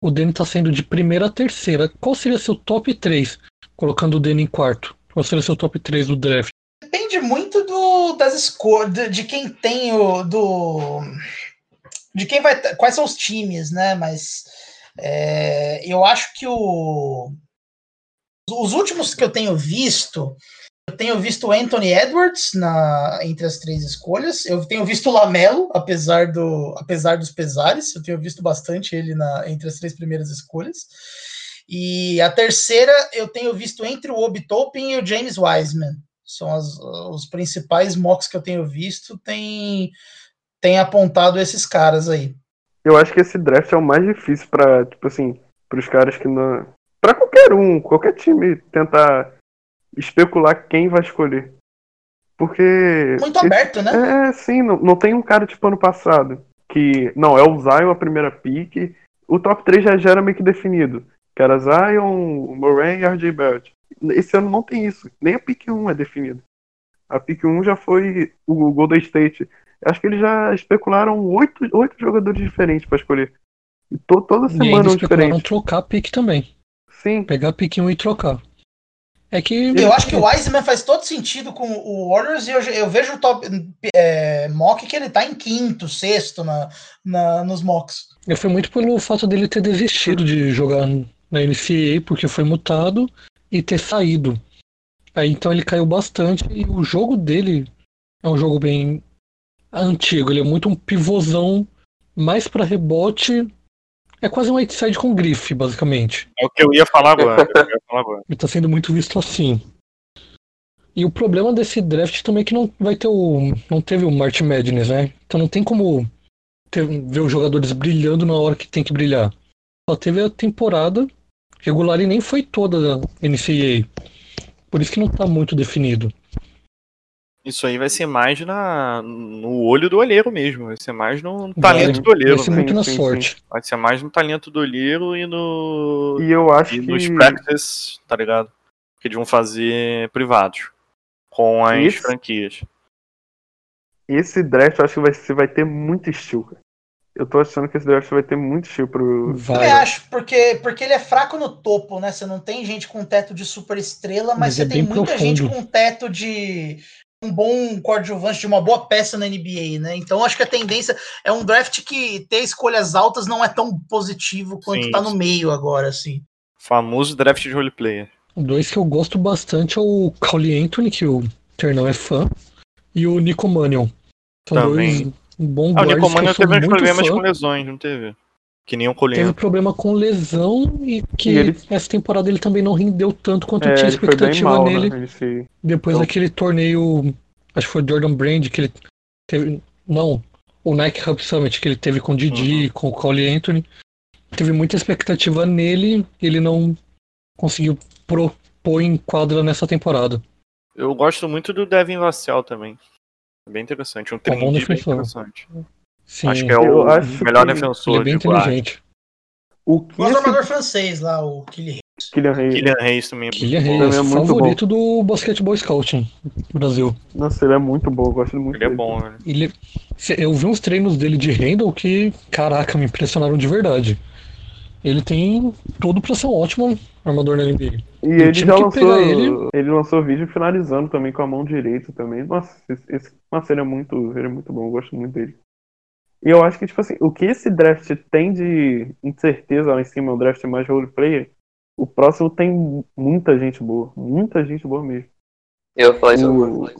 o Danny tá saindo de primeira a terceira. Qual seria seu top 3 colocando o Danny em quarto? Qual seria seu top 3 do draft? Depende muito do, das escolhas, de quem tem o. Do, de quem vai. Quais são os times, né? Mas é, eu acho que o. Os últimos que eu tenho visto, eu tenho visto Anthony Edwards na, entre as três escolhas. Eu tenho visto Lamelo, apesar, do, apesar dos pesares. Eu tenho visto bastante ele na, entre as três primeiras escolhas. E a terceira eu tenho visto entre o Obi Toppin e o James Wiseman são as, os principais mocks que eu tenho visto, tem, tem apontado esses caras aí. Eu acho que esse draft é o mais difícil para tipo assim, para os caras que não. para qualquer um, qualquer time tentar especular quem vai escolher. Porque. Muito esse, aberto, né? É, sim, não, não tem um cara tipo ano passado. Que. Não, é o Zion a primeira pick. O top 3 já, já era meio que definido. Que era Zion, Moran e RJ Barrett. Esse ano não tem isso. Nem a pick 1 é definida. A pick 1 já foi o Golden State. Acho que eles já especularam oito, oito jogadores diferentes para escolher. E to, toda semana e um diferente. trocar a pick também. Sim. Pegar a pick 1 e trocar. É que. Eu acho que o Wiseman faz todo sentido com o Warriors e eu, eu vejo o top é, mock que ele tá em quinto, sexto na, na, nos mocks. Eu fui muito pelo fato dele ter desistido de jogar na NCAA porque foi mutado e ter saído. Aí então ele caiu bastante e o jogo dele é um jogo bem antigo, ele é muito um pivôzão mais para rebote. É quase um outside com grife, basicamente. É o que eu ia falar agora. ia falar agora. Ele tá sendo muito visto assim. E o problema desse draft também é que não vai ter o. não teve o March Madness, né? Então não tem como ter, ver os jogadores brilhando na hora que tem que brilhar. Só teve a temporada regular e nem foi toda a NCAA. Por isso que não está muito definido. Isso aí vai ser mais na, no olho do olheiro mesmo. Vai ser mais no talento vai, do olheiro. Vai ser muito na sim, sorte. Sim. Vai ser mais no talento do olheiro e no. E eu acho e que. nos practices, tá ligado? Que eles vão fazer privados. Com as esse, franquias. Esse draft eu acho que vai, vai ter muito estilo, cara. Eu tô achando que esse draft vai ter muito estilo pro. Vai. Eu acho, porque, porque ele é fraco no topo, né? Você não tem gente com teto de super estrela, mas, mas você é tem muita profundo. gente com teto de um bom coadjuvante, de uma boa peça na NBA, né? Então acho que a tendência é um draft que ter escolhas altas não é tão positivo quanto sim, tá no meio agora, assim. Famoso draft de roleplayer. Dois que eu gosto bastante é o Cowley Anthony, que o Ternão é fã, e o Nico Manion. São Também. dois um bom ah, o Nicomania teve uns problemas fã. com lesões, não teve? Que nem o Colina. Teve problema com lesão e que e ele... essa temporada ele também não rendeu tanto quanto é, tinha expectativa mal, nele. Né? Se... Depois então... daquele torneio, acho que foi Jordan Brand, que ele teve. Não, o Nike Hub Summit que ele teve com o Didi, uhum. com o Cole Anthony. Teve muita expectativa nele, ele não conseguiu pro, pôr em quadra nessa temporada. Eu gosto muito do Devin Vassell também. Bem interessante. Um bom trendy bem interessante. Sim, Acho que é o acho melhor que defensor ele é bem de inteligente. O que O armador francês lá, o Kylian. Kylian Reis. Kylian Reis também é Kylian. Reis, Também é muito favorito do basquetebol scouting do Brasil. Nossa, ele é muito bom, eu gosto muito Ele é dele. bom, né? Ele, eu vi uns treinos dele de handle que, caraca, me impressionaram de verdade. Ele tem tudo pra ser um ótimo armador na NBA. E ele já lançou. Ele... ele- lançou vídeo finalizando também com a mão direita também. Nossa, esse, esse, nossa, ele é muito. Ele é muito bom, eu gosto muito dele. E eu acho que, tipo assim, o que esse draft tem de incerteza lá em cima, o draft mais roleplayer, o próximo tem muita gente boa. Muita gente boa mesmo. Eu falar isso O agora.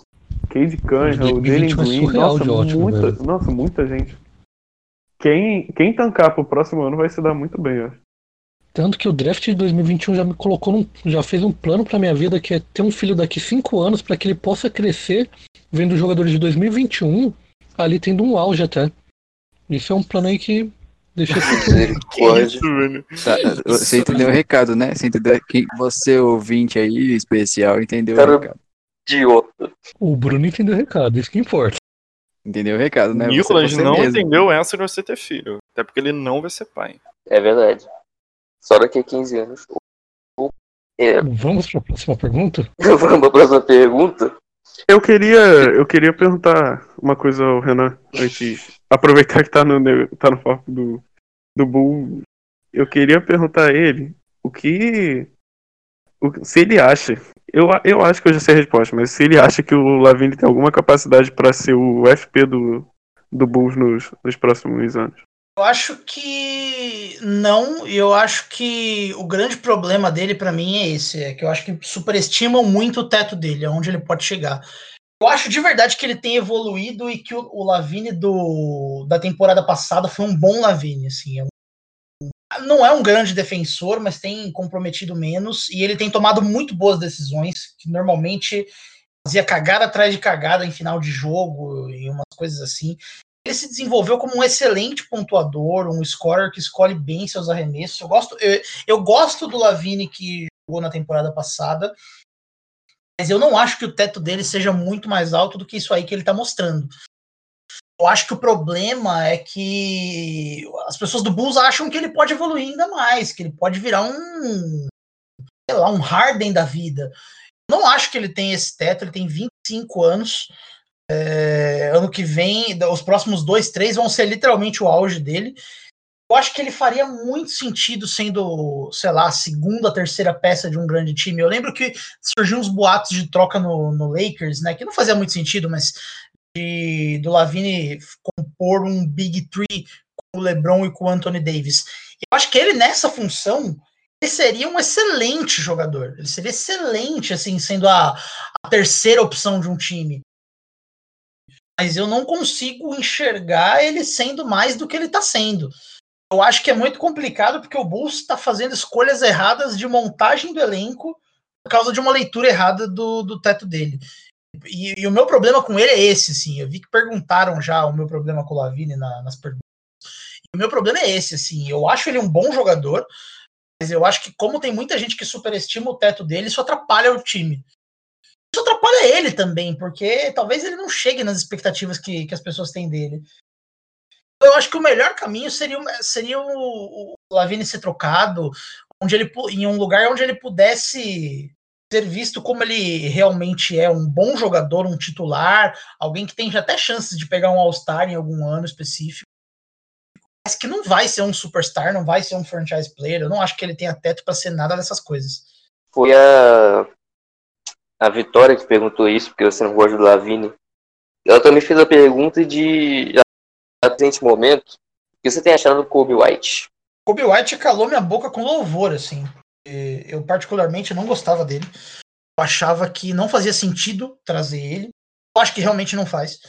Cade Cunningham, o 2020 Jalen Green, surreal nossa, de ótimo, muita, velho. nossa, muita gente. Quem, quem tancar pro próximo ano vai se dar muito bem, eu acho. Tanto que o draft de 2021 já me colocou num, já fez um plano pra minha vida que é ter um filho daqui cinco anos pra que ele possa crescer vendo jogadores de 2021 ali tendo um auge até. Isso é um plano aí que deixa. Misericórdia. Velho. Tá, você entendeu o recado, né? Você entendeu? Quem- Você, ouvinte aí, especial, entendeu Cara, o recado. Idiota. O Bruno entendeu o recado, isso que importa. Entendeu o recado, né? Você- Nicolas você não mesmo. entendeu essa de você ter filho. Até porque ele não vai ser pai. É verdade. Só daqui a 15 anos. É, Vamos pra próxima pergunta? vamos pra próxima pergunta. Eu queria, eu queria perguntar uma coisa ao Renan antes. Aproveitar que tá no, tá no foco do, do Bull. Eu queria perguntar a ele o que. o- se ele acha. Eu, eu acho que eu já sei a resposta, mas se ele acha que o Lavine tem alguma capacidade para ser o FP do, do Bulls nos, nos próximos anos. Eu acho que não, e eu acho que o grande problema dele pra mim é esse, é que eu acho que superestimam muito o teto dele, aonde ele pode chegar. Eu acho de verdade que ele tem evoluído e que o, o Lavine do, da temporada passada foi um bom Lavine, assim, é um- não é um grande defensor, mas tem comprometido menos e ele tem tomado muito boas decisões, que normalmente fazia cagada atrás de cagada em final de jogo e umas coisas assim ele se desenvolveu como um excelente pontuador, um scorer que escolhe bem seus arremessos. Eu gosto, eu, eu gosto do Lavine que jogou na temporada passada, mas eu não acho que o teto dele seja muito mais alto do que isso aí que ele tá mostrando. Eu acho que o problema é que as pessoas do Bulls acham que ele pode evoluir ainda mais, que ele pode virar um, sei lá, um Harden da vida. Eu não acho que ele tem esse teto, ele tem 25 anos. É, ano que vem, os próximos dois, três vão ser literalmente o auge dele. Eu acho que ele faria muito sentido sendo, sei lá, a segunda, terceira peça de um grande time. Eu lembro que surgiu uns boatos de troca no, no Lakers, né? Que não fazia muito sentido, mas de, do Lavine compor um Big Three com o LeBron e com o Anthony Davis. Eu acho que ele nessa função ele seria um excelente jogador. Ele seria excelente, assim, sendo a, a terceira opção de um time mas eu não consigo enxergar ele sendo mais do que ele está sendo. Eu acho que é muito complicado porque o Bulls está fazendo escolhas erradas de montagem do elenco por causa de uma leitura errada do, do teto dele. E, e o meu problema com ele é esse, assim. Eu vi que perguntaram já o meu problema com o Lavine na, nas perguntas. E o meu problema é esse, assim. Eu acho ele um bom jogador, mas eu acho que como tem muita gente que superestima o teto dele, isso atrapalha o time isso atrapalha ele também, porque talvez ele não chegue nas expectativas que, que as pessoas têm dele. Eu acho que o melhor caminho seria, seria o, o ser trocado onde ele, em um lugar onde ele pudesse ser visto como ele realmente é um bom jogador, um titular, alguém que tem até chances de pegar um All-Star em algum ano específico, mas que não vai ser um superstar, não vai ser um franchise player. Eu não acho que ele tenha teto para ser nada dessas coisas. Foi a a Vitória que perguntou isso, porque você não gosta do Lavine. Ela também fez a pergunta de, presente momento, o que você tem achado do Kobe White? Kobe White calou minha boca com louvor, assim. Eu particularmente não gostava dele. Eu achava que não fazia sentido trazer ele. Eu acho que realmente não faz.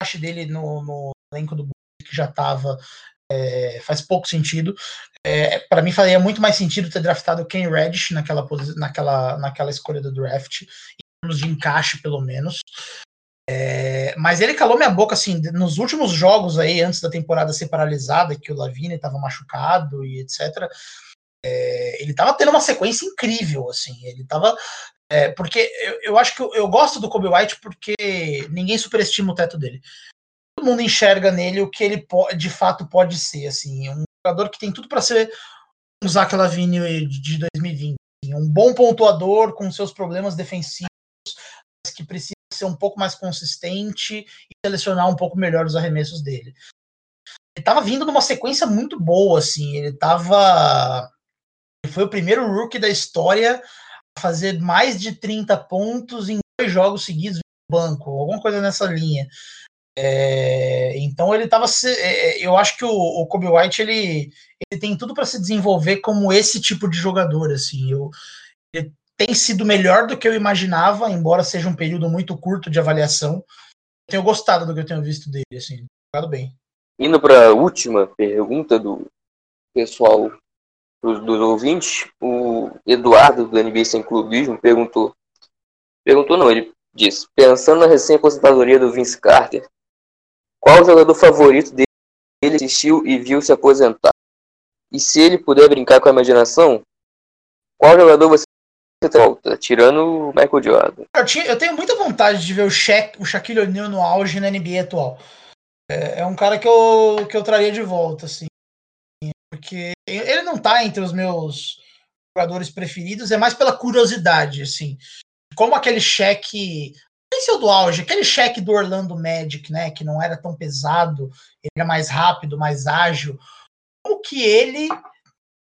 Acho dele no, no elenco do que já estava é, faz pouco sentido. É, para mim faria muito mais sentido ter draftado Ken Reddish naquela, naquela, naquela escolha do draft, em termos de encaixe, pelo menos. É, mas ele calou minha boca assim nos últimos jogos aí, antes da temporada ser paralisada, que o Lavine estava machucado e etc. É, ele tava tendo uma sequência incrível, assim. Ele tava. É, porque eu, eu acho que eu, eu, gosto do Kobe White porque ninguém superestima o teto dele. Todo mundo enxerga nele o que ele de fato pode ser, assim. Um jogador que tem tudo para ser um Zach Lavine de 2020. Assim, um bom pontuador com seus problemas defensivos, mas que precisa ser um pouco mais consistente e selecionar um pouco melhor os arremessos dele. Ele estava vindo numa sequência muito boa, assim. Ele estava ele foi o primeiro rookie da história a fazer mais de 30 pontos em dois jogos seguidos no banco, alguma coisa nessa linha. É, então ele estava. É, é, eu acho que o, o, Kobe White ele, ele tem tudo para se desenvolver como esse tipo de jogador. Assim, eu, ele tem sido melhor do que eu imaginava, embora seja um período muito curto de avaliação. Tenho gostado do que eu tenho visto dele, assim, jogado bem. Indo para a última pergunta do pessoal dos, dos ouvintes, o Eduardo do NBA Sem Clubismo perguntou. Perguntou não, ele disse, pensando na recém-aposentadoria do Vince Carter, qual jogador favorito dele assistiu e viu se aposentar? E se ele puder brincar com a imaginação, qual jogador você volta, tirando o Michael Jordan? Eu, tinha, eu tenho muita vontade de ver o, Shaq, o Shaquille O'Neal no auge na NBA atual. É, é, um cara que eu, que eu traria de volta, assim. Porque ele não tá entre os meus jogadores preferidos, é mais pela curiosidade, assim. Como aquele cheque. O do auge, aquele cheque do Orlando Magic, né? Que não era tão pesado, ele era mais rápido, mais ágil. Como que ele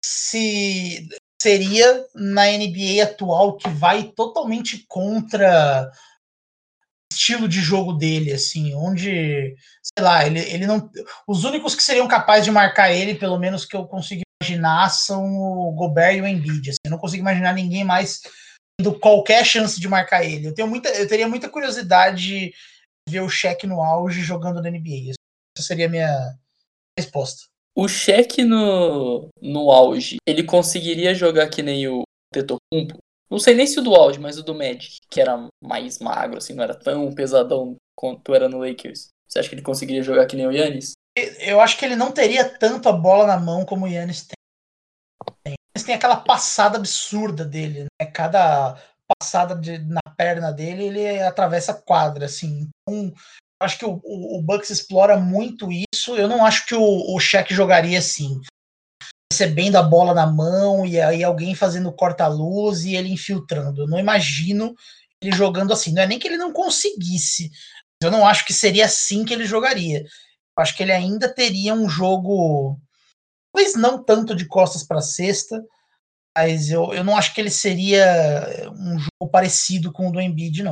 se seria na NBA atual que vai totalmente contra estilo de jogo dele, assim, onde sei lá, ele, ele não. Os únicos que seriam capazes de marcar ele, pelo menos que eu consigo imaginar, são o Gobert e o Embiid. Assim, eu não consigo imaginar ninguém mais tendo qualquer chance de marcar ele. Eu tenho muita, eu teria muita curiosidade de ver o Shaq no auge jogando na NBA. Essa seria a minha resposta. O Shaq no, no auge, ele conseguiria jogar que nem o Tetocumpo? Não sei nem se o do auge, mas o do Magic, que era mais magro, assim, não era tão pesadão quanto era no Lakers. Você acha que ele conseguiria jogar que nem o Yannis? Eu acho que ele não teria tanto a bola na mão como o Yannis tem. Yannis tem aquela passada absurda dele, né? Cada passada de, na perna dele, ele atravessa quadra, assim. Então, acho que o, o, o, Bucks explora muito isso. Eu não acho que o, o Shaq jogaria assim. Recebendo a bola na mão e aí alguém fazendo corta-luz e ele infiltrando. Eu não imagino ele jogando assim. Não é nem que ele não conseguisse, eu não acho que seria assim que ele jogaria. Eu acho que ele ainda teria um jogo, talvez não tanto de costas para cesta, mas eu, eu não acho que ele seria um jogo parecido com o do Embiid, não.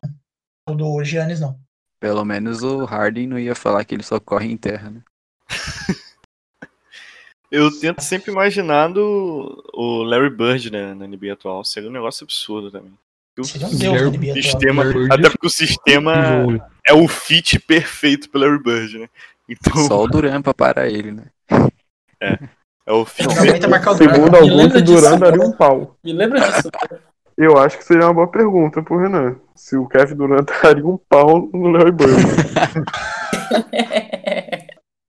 O do Giannis, não. Pelo menos o Harden não ia falar que ele só corre em terra, né? eu tento sempre imaginar do, o Larry Bird né, na NBA atual. Seria um negócio absurdo também. Seria um deus NBA sistema, Até porque o sistema é o fit perfeito pelo Larry Bird, né? Então... Só o Duran pra parar ele, né? É. É o fit. Segundo alguns, o Duran daria um pau. Me lembra disso. Eu acho que seria uma boa pergunta pro Renan. Se o Kevin Durant daria um pau no Larry Bird.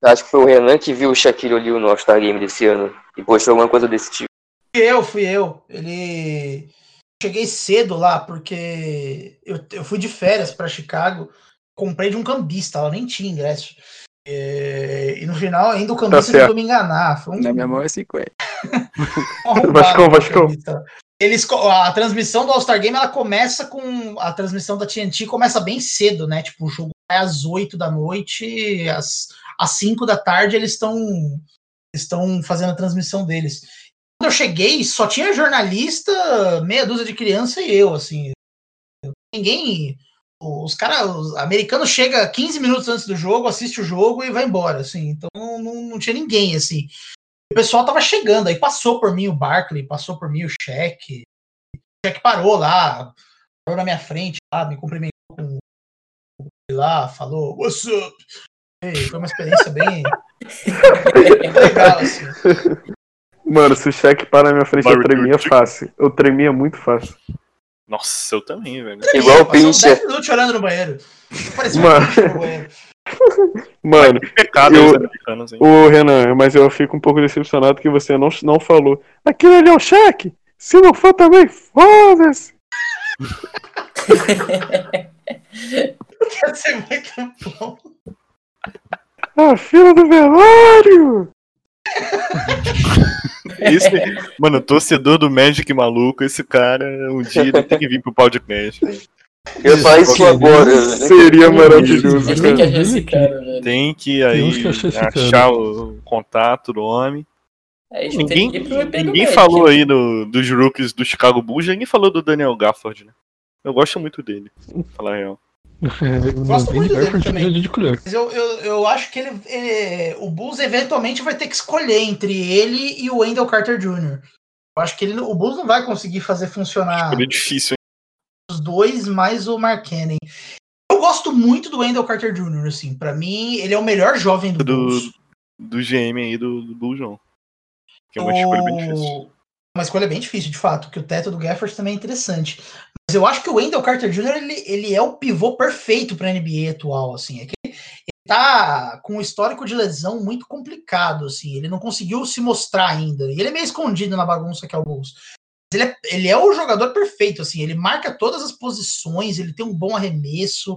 acho que foi o Renan que viu o Shaquille O'Neal no All-Star Game desse ano e postou alguma coisa desse tipo. Fui eu, fui eu. Ele cheguei cedo lá, porque eu, eu fui de férias para Chicago, comprei de um cambista, ela nem tinha ingresso. E, e no final, ainda o cambista tá tentou me enganar. Foi um... Na minha mão é 50. Vascão, Vascão. Eles, a transmissão do All-Star Game ela começa com. A transmissão da TNT começa bem cedo, né? Tipo, o jogo é às 8 da noite, às, às 5 da tarde eles estão estão fazendo a transmissão deles. Quando eu cheguei, só tinha jornalista, meia dúzia de criança e eu, assim. Ninguém. Os caras, os americanos chegam 15 minutos antes do jogo, assiste o jogo e vai embora, assim. Então não, não tinha ninguém, assim. O pessoal tava chegando, aí passou por mim o Barkley, passou por mim o Cheque. O Cheque parou lá, parou na minha frente lá, me cumprimentou com lá, falou, what's up? E foi uma experiência bem, bem legal, assim. Mano, se o cheque para na minha frente, eu tremia fácil. Eu tremia muito fácil. Nossa, eu também, velho. Igual o Pincher. minutos chorando no banheiro. Parecia Mano. um no banheiro. Mano, Que pecado eu- os americanos, hein? ô Renan, mas eu fico um pouco decepcionado que você não, não falou. Aquilo ali é o cheque! Se não for também, foda-se! Ia ser muito bom. A fila do velório! Esse, mano, torcedor do Magic maluco, esse cara, um dia ele tem que vir pro podcast. Eu falar isso agora, né? Seria maravilhoso, tem que cara. achar esse cara, velho. Tem que aí que achar o contato do homem. É, Ninguém, ninguém falou aí do, dos rookies do Chicago Bulls, ninguém falou do Daniel Gafford, né? Eu gosto muito dele, pra falar a real. É, o Gosto muito dele também. é de colher. Mas eu, eu, eu acho que ele, ele- O Bulls eventualmente vai ter que escolher entre ele e o Wendell Carter Jr. Eu acho que ele, o Bulls não vai conseguir fazer funcionar Escolha difícil, hein? os dois mais o Mark Cannon. Eu gosto muito do Wendell Carter Jr., assim. Pra mim, ele é o melhor jovem do, Do, Bulls. do GM aí do, do Bulls, não. Que é uma escolha bem difícil. Uma escolha bem difícil, de fato, que o teto do Gafford também é interessante. Mas eu acho que o Wendell Carter Jr. ele, ele é o pivô perfeito para a NBA atual, assim. É que ele, tá com um histórico de lesão muito complicado, assim. Ele não conseguiu se mostrar ainda. E ele é meio escondido na bagunça que é o Bulls. Ele é, ele é o jogador perfeito, assim. Ele marca todas as posições, ele tem um bom arremesso,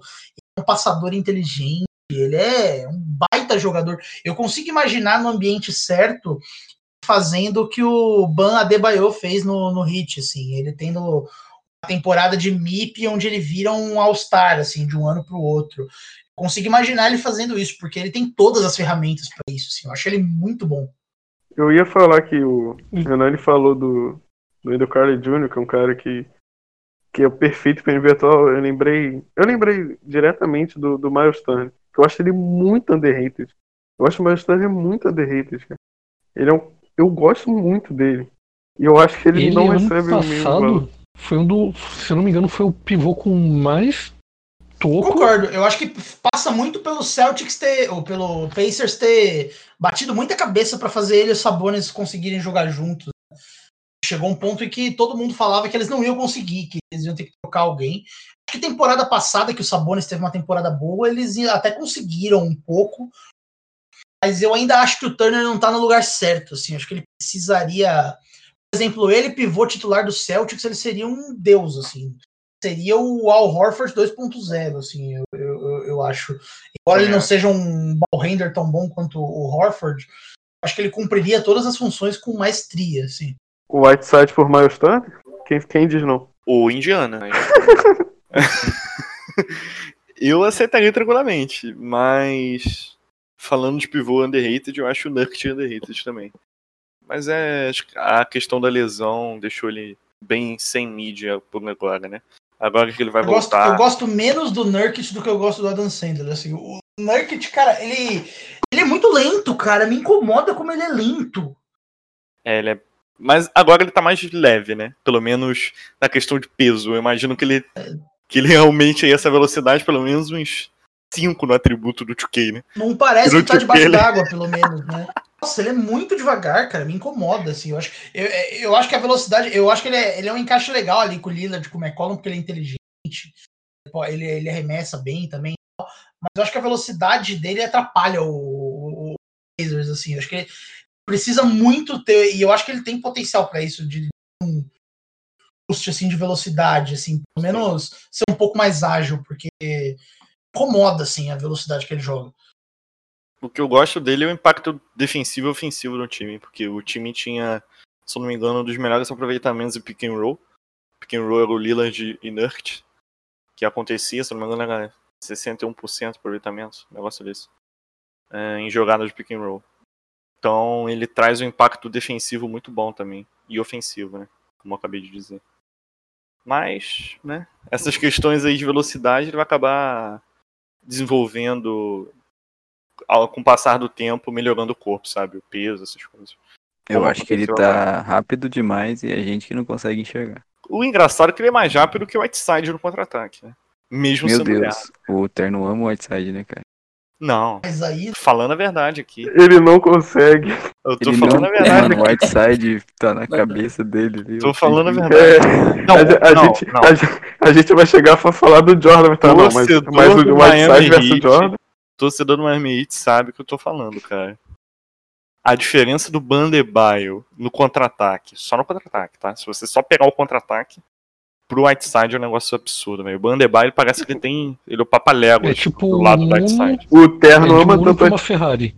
é um passador inteligente, ele é um baita jogador. Eu consigo imaginar no ambiente certo fazendo o que o Ban Adebayo fez no, no Hit, assim, ele tendo uma temporada de MIP onde ele vira um All-Star, assim, de um ano para o outro. Consigo imaginar ele fazendo isso, porque ele tem todas as ferramentas para isso, assim, eu acho ele muito bom. Eu ia falar que o Renan ele falou do, do Wendell Carter Jr., que é um cara que, que é o perfeito para NBA atual. Eu lembrei, eu lembrei diretamente do, do Miles Turner, que eu acho ele muito underrated. Eu acho o Miles Turner muito underrated, cara. Ele é um, eu gosto muito dele. E eu acho que ele, Ele, não ano recebe o mesmo passado, foi um do. Se eu não me engano, foi o pivô com mais toco. Concordo, eu acho que passa muito pelo Celtics ter, ou pelo Pacers ter batido muita cabeça para fazer ele e os Sabonis conseguirem jogar juntos. Chegou um ponto em que todo mundo falava que eles não iam conseguir, que eles iam ter que trocar alguém. Acho que temporada passada, que o Sabonis teve uma temporada boa, eles até conseguiram um pouco, mas eu ainda acho que o Turner não tá no lugar certo, assim, acho que ele precisaria, por exemplo, ele pivô titular do Celtics, ele seria um deus, assim, seria o Al Horford 2.0, assim, eu, eu, eu- acho. Embora ele não seja um ball handler tão bom quanto o Horford, acho que ele cumpriria todas as funções com maestria, assim. O Whiteside por Miles Turner? Quem, quem diz não? Ou Indiana. né? eu aceitaria tranquilamente, mas falando de pivô underrated, eu acho o Nurkic underrated também. Mas é a questão da lesão deixou ele bem sem mídia por agora, né? Agora que ele vai Eu gosto, voltar. eu gosto menos do Nurkic do que eu gosto do Adam Sandler. Assim, o Nurkic, cara, ele, ele é muito lento, cara. Me incomoda como ele é lento. É, ele é- Mas agora ele tá mais leve, né? Pelo menos na questão de peso. Eu imagino que ele, que ele realmente aí essa velocidade, pelo menos uns 5 no atributo do 2K, né? Não parece que tá debaixo ele. d'água, pelo menos, né? Nossa, ele é muito devagar, cara. Me incomoda, assim. Eu acho, eu, eu acho que a velocidade. Eu acho que ele é, ele é um encaixe legal ali com o Lillard, com o McCollum, porque ele é inteligente. Ele, ele arremessa bem também. Mas eu acho que a velocidade dele atrapalha o, o, o Blazers, assim. Eu acho que ele precisa muito ter. E eu acho que ele tem potencial para isso, de um boost assim, de velocidade, assim. Pelo menos ser um pouco mais ágil, porque incomoda, assim, a velocidade que ele joga. O que eu gosto dele é o impacto defensivo e ofensivo no time, porque o time tinha, se não me engano, um dos melhores aproveitamentos de pick and roll. Pick and roll era o Lillard e Nurkic, que acontecia, se não me engano, era 61% de aproveitamento, negócio desse, é, em jogadas de pick and roll. Então ele traz um impacto defensivo muito bom também, e ofensivo, né, como eu acabei de dizer. Mas, né, essas questões aí de velocidade ele vai acabar desenvolvendo ao- com o passar do tempo, melhorando o corpo, sabe? O peso, essas coisas. Eu Como acho que ele tá rápido demais e a gente que não consegue enxergar. O engraçado é que ele é mais rápido que o Whiteside no contra-ataque, né? Mesmo Meu sendo Deus, o Terno ama o Whiteside, né, cara? Não, Mas aí falando a verdade aqui. Ele não consegue. Eu tô Ele falando não, a verdade mano, o. Whiteside tá na cabeça dele. viu? Tô falando a verdade. Não, a, a não, gente, não. A, gente, a gente vai chegar pra falar do Jordan, tá? Não, mas, mas o do Whiteside versus Heat. Jordan. torcedor do Miami Heat sabe o que eu tô falando, cara. A diferença do Bandebaio no contra-ataque, só no contra-ataque, tá? Se você só pegar o contra-ataque, pro Whiteside é um negócio absurdo, velho. O Bandebaio parece que ele tem. Ele é o papalégua É tipo do lado do um- Whiteside. O É Terno de ama Uno tanto uma Ferrari.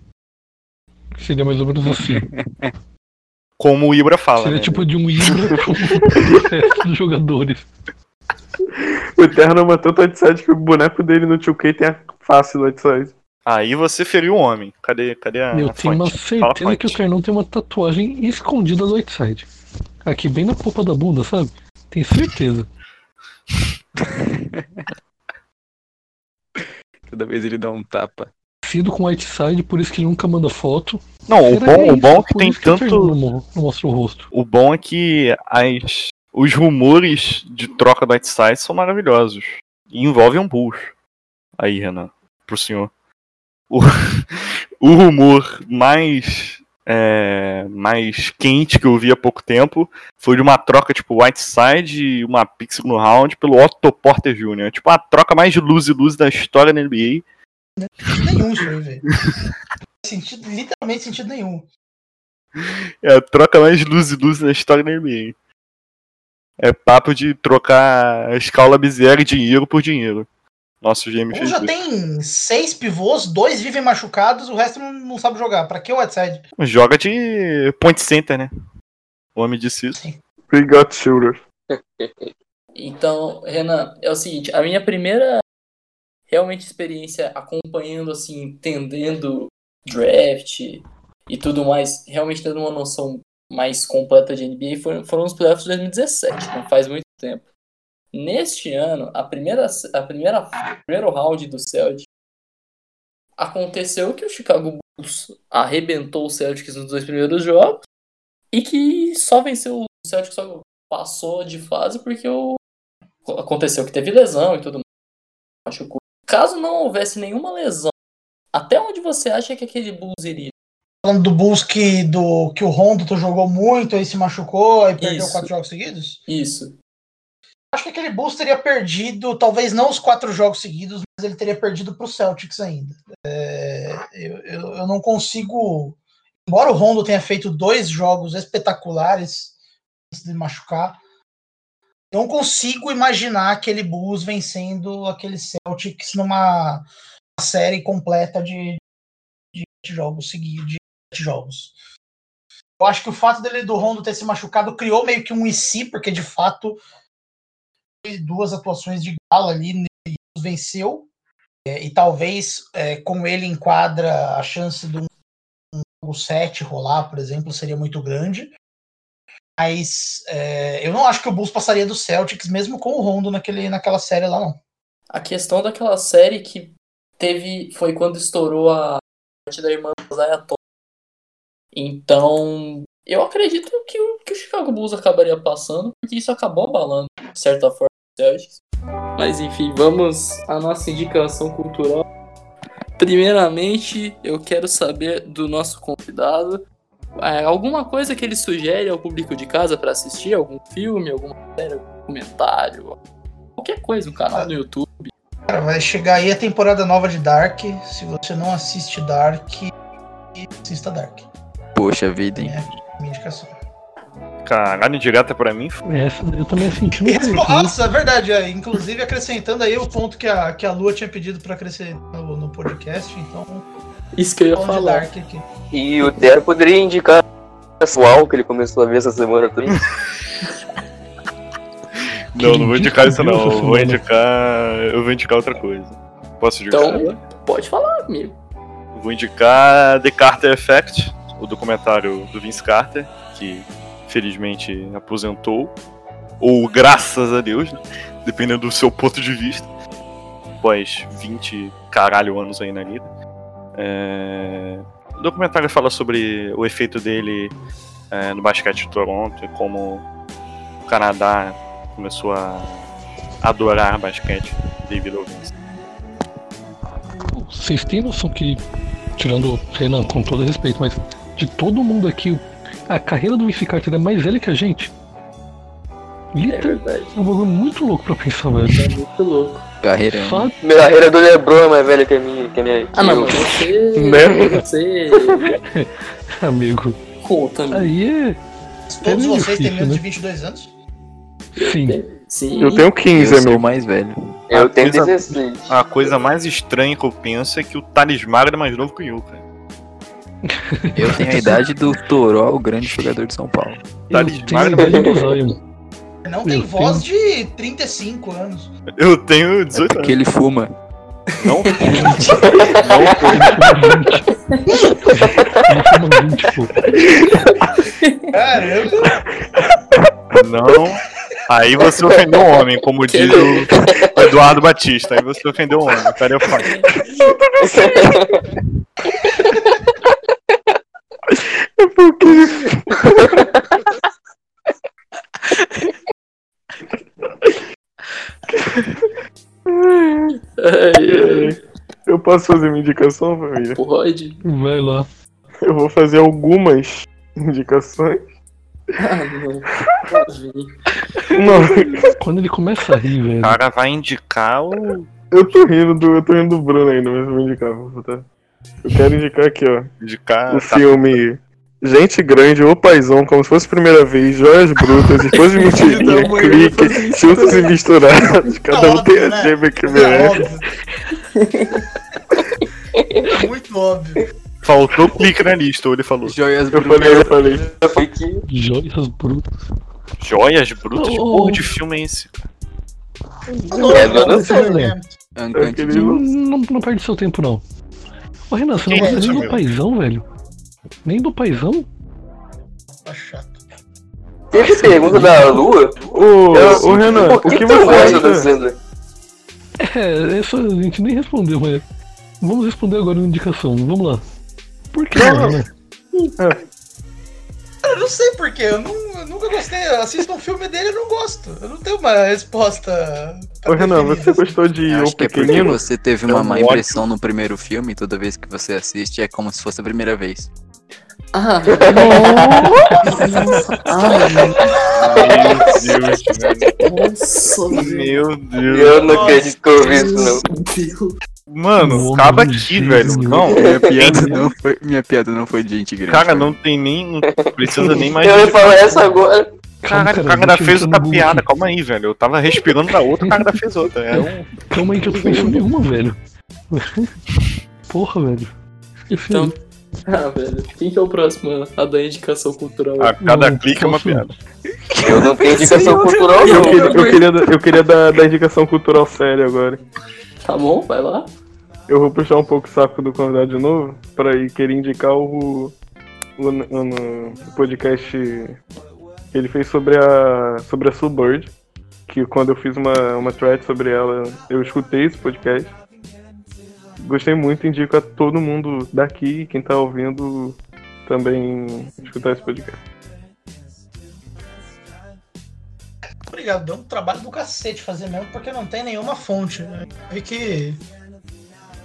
Seria mais ou menos assim. Como o Ibra fala, Seria né? tipo de um Ibra com dos jogadores. O Terno ama tanto o Whiteside que o boneco dele no 2K tem a face do Whiteside. Aí você feriu o homem. Cadê, cadê a, Eu a tenho uma fonte? Fala a certeza que o. Ternão tem uma tatuagem escondida do Whiteside. Aqui, bem na polpa da bunda, sabe? Tenho certeza. Toda vez ele dá um tapa. Sido com o Whiteside, por isso que ele nunca manda foto. Não, o bom, que é o bom é que Por tem tanto. Não, mo- não mostra o rosto. O bom é que as, os rumores de troca do Whiteside são maravilhosos. E envolvem um Bulls. Aí, Renan, pro senhor. O, o rumor mais. É, mais quente que eu vi há pouco tempo foi de uma troca tipo Whiteside e uma pick no round pelo Otto Porter Jr. Tipo a troca mais de luz e luz da história da NBA. Nenhum velho. Sentido, literalmente sentido nenhum. É a troca mais de luz e luz da história da NBA. É papo de trocar a escala Bizieri dinheiro por dinheiro. Nosso GM Um fez já isso. tem seis pivôs, dois vivem machucados, o resto não, não sabe jogar. Pra que o Whiteside? Joga de point center, né? O homem disse isso. We got shooter. Então, Renan, é o seguinte, a minha primeira realmente experiência acompanhando, assim, entendendo draft e tudo mais, realmente tendo uma noção mais completa de NBA foram, foram os playoffs de 2017, não faz muito tempo. Neste ano, a primeira, a primeira, primeiro round do Celtics aconteceu que o Chicago Bulls arrebentou o Celtics nos dois primeiros jogos e que só venceu o Celtics só passou de fase porque o aconteceu que teve lesão e tudo mais. Machucou. Caso não houvesse nenhuma lesão, até onde você acha que aquele Bulls iria? Falando do Bulls que, do, que o Rondo jogou muito, aí se machucou, aí perdeu Isso. quatro jogos seguidos? Isso. Acho que aquele Bulls teria perdido, talvez não os quatro jogos seguidos, mas ele teria perdido para o Celtics ainda. É, eu, eu, eu não consigo. Embora o Rondo tenha feito dois jogos espetaculares antes de machucar, não consigo imaginar aquele Bulls vencendo aquele Celtics numa série completa de, de jogos seguidos. De jogos. Eu acho que o fato dele do Rondo ter se machucado criou meio que um IC, porque de fato duas atuações de gala ali, venceu, é, e talvez é, com ele em quadra a chance de um, um 7 rolar, por exemplo, seria muito grande. Mas é, eu não acho que o Bulls passaria do Celtics, mesmo com o Rondo naquele, naquela série lá, não. A questão daquela série que teve foi quando estourou a morte da irmã Zaya. Então, eu acredito que o, que o Chicago Bulls acabaria passando, porque isso acabou abalando, de certa forma, o Celtics. Mas enfim, vamos à nossa indicação cultural. Primeiramente, eu quero saber do nosso convidado é, alguma coisa que ele sugere ao público de casa para assistir, algum filme, alguma série, algum documentário, qualquer coisa, um canal no YouTube. Cara, vai chegar aí a temporada nova de Dark. Se você não assiste Dark, assista Dark. Poxa vida, hein? É minha indicação. Caralho, direta pra mim. Essa eu também senti Respo- pouco. Nossa, é verdade. é. Inclusive acrescentando aí o ponto que a, que a Lua tinha pedido pra crescer no, no podcast. Então, Isso que eu ia falar. Dark aqui. E o Theo poderia indicar o pessoal que ele começou a ver essa semana também. Não, não vou indicar isso não. Eu vou indicar. Eu vou indicar outra coisa. Posso indicar? Então, pode falar, amigo. Vou indicar The Carter Effect, o documentário do Vince Carter, que felizmente aposentou. Ou graças a Deus, né? dependendo do seu ponto de vista. Após 20 caralho anos aí na liga. É... O documentário fala sobre o efeito dele é, no basquete de Toronto e como o Canadá começou a adorar basquete devido ao Vince. Vocês têm noção que, tirando o Renan, com todo respeito, mas de todo mundo aqui, a carreira do Vince Carter é mais velha que a gente? É Literalmente, verdade. é um bagulho muito louco pra pensar, velho. É muito louco. Carreira. Só Minha carreira do Lebron é mais velha que a minha. Que a minha Ah, não, mas você. Né? Você. amigo. Conta, né? Aí é. Todos É vocês têm difícil, menos né? de 22 anos? Sim. Sim. Eu tenho Eu 15, sou o amigo. mais velho. Eu Ah, tenho coisa- 16. A coisa mais estranha que eu penso é que o Talismã é mais novo que o Yuka. Eu tenho a idade do Toró, o grande jogador de São Paulo. Eu Talismã tenho a é idade do Zion. Não tem Eu voz de 35 anos. Eu tenho 18 anos. Porque ele fuma. Não, Ele fuma 20, pô. Caramba! não. Aí você ofendeu um homem, como diz o Eduardo Batista. Aí você ofendeu um homem. O cara é foda. É porque. Ai, ai. Eu posso fazer uma indicação, família? Pode. Vai lá. Eu vou fazer algumas indicações. Ah, não. Não, Quando ele começa a rir, velho. O cara vai indicar o. eu tô rindo do, eu tô rindo do Bruno ainda, mas eu vou indicar, vou botar. Eu quero indicar aqui, ó. Indicar. O filme Gente Grande, O Paizão, como se fosse a primeira vez, Joias Brutas, Esposa de Mentirinha, Clique, Juntos e Misturados, cada um tem a né? gêmea que É merece. É muito óbvio. Faltou clique na lista, ele falou. Joias Eu falei, eu falei. Foi que. Joias brutas. Joias brutas? Que Oh. porra de filme é esse? O nome É, não, não né? Aquele- Gems. Não, não perde seu tempo, não. Ô, Renan, você não é gosta nem do paizão, velho? Nem do paizão? Tá chato. Teve pergunta da Lua? Ô, Renan, Por o que tu você gosta da acha? Zelda? É, essa a gente nem respondeu, mas. Vamos responder agora uma indicação. Vamos lá. Por que Não, né? Eu não sei porquê, eu, não, eu nunca gostei. Eu assisto um filme dele e não gosto. Eu não tenho uma resposta. Ô Renan, definir. você gostou de O Acho que é porque Pequenino? você teve É uma um má ódio. impressão no primeiro filme, e toda vez que você assiste é como se fosse a primeira vez. Ah, Meu Deus, velho. nossa. Meu Deus. Eu não acredito que eu ouvi isso, não. Deus. Mano, acaba aqui, gênio. velho. Não, Minha piada não foi, minha piada não foi de gente grande. cara, não tem nem. Não precisa nem mais. Eu ia falar essa agora. Caralho, o cara eu fez outra piada. Calma aí, velho. Eu tava respirando na outra, o cara fez outra. É um. Calma aí que eu tô pensando em uma, velho. Porra, velho. Enfim, Então, ah, velho. Quem que é o próximo a dar indicação cultural? A cada Não, clique é uma piada. Eu não tenho indicação cultural, Eu não. queria, eu queria, dar- eu queria dar, dar indicação cultural séria agora. Tá bom, vai lá. Eu vou puxar um pouco o saco do convidado de novo, pra ir querer indicar o, o, o- o podcast que ele fez sobre a, sobre a Subbird, que quando eu fiz uma, uma thread sobre ela, eu escutei esse podcast. Gostei muito, indico a todo mundo daqui, quem tá ouvindo, também escutar esse podcast. Obrigado, deu um trabalho do cacete fazer mesmo, porque não tem nenhuma fonte. Né? Teve que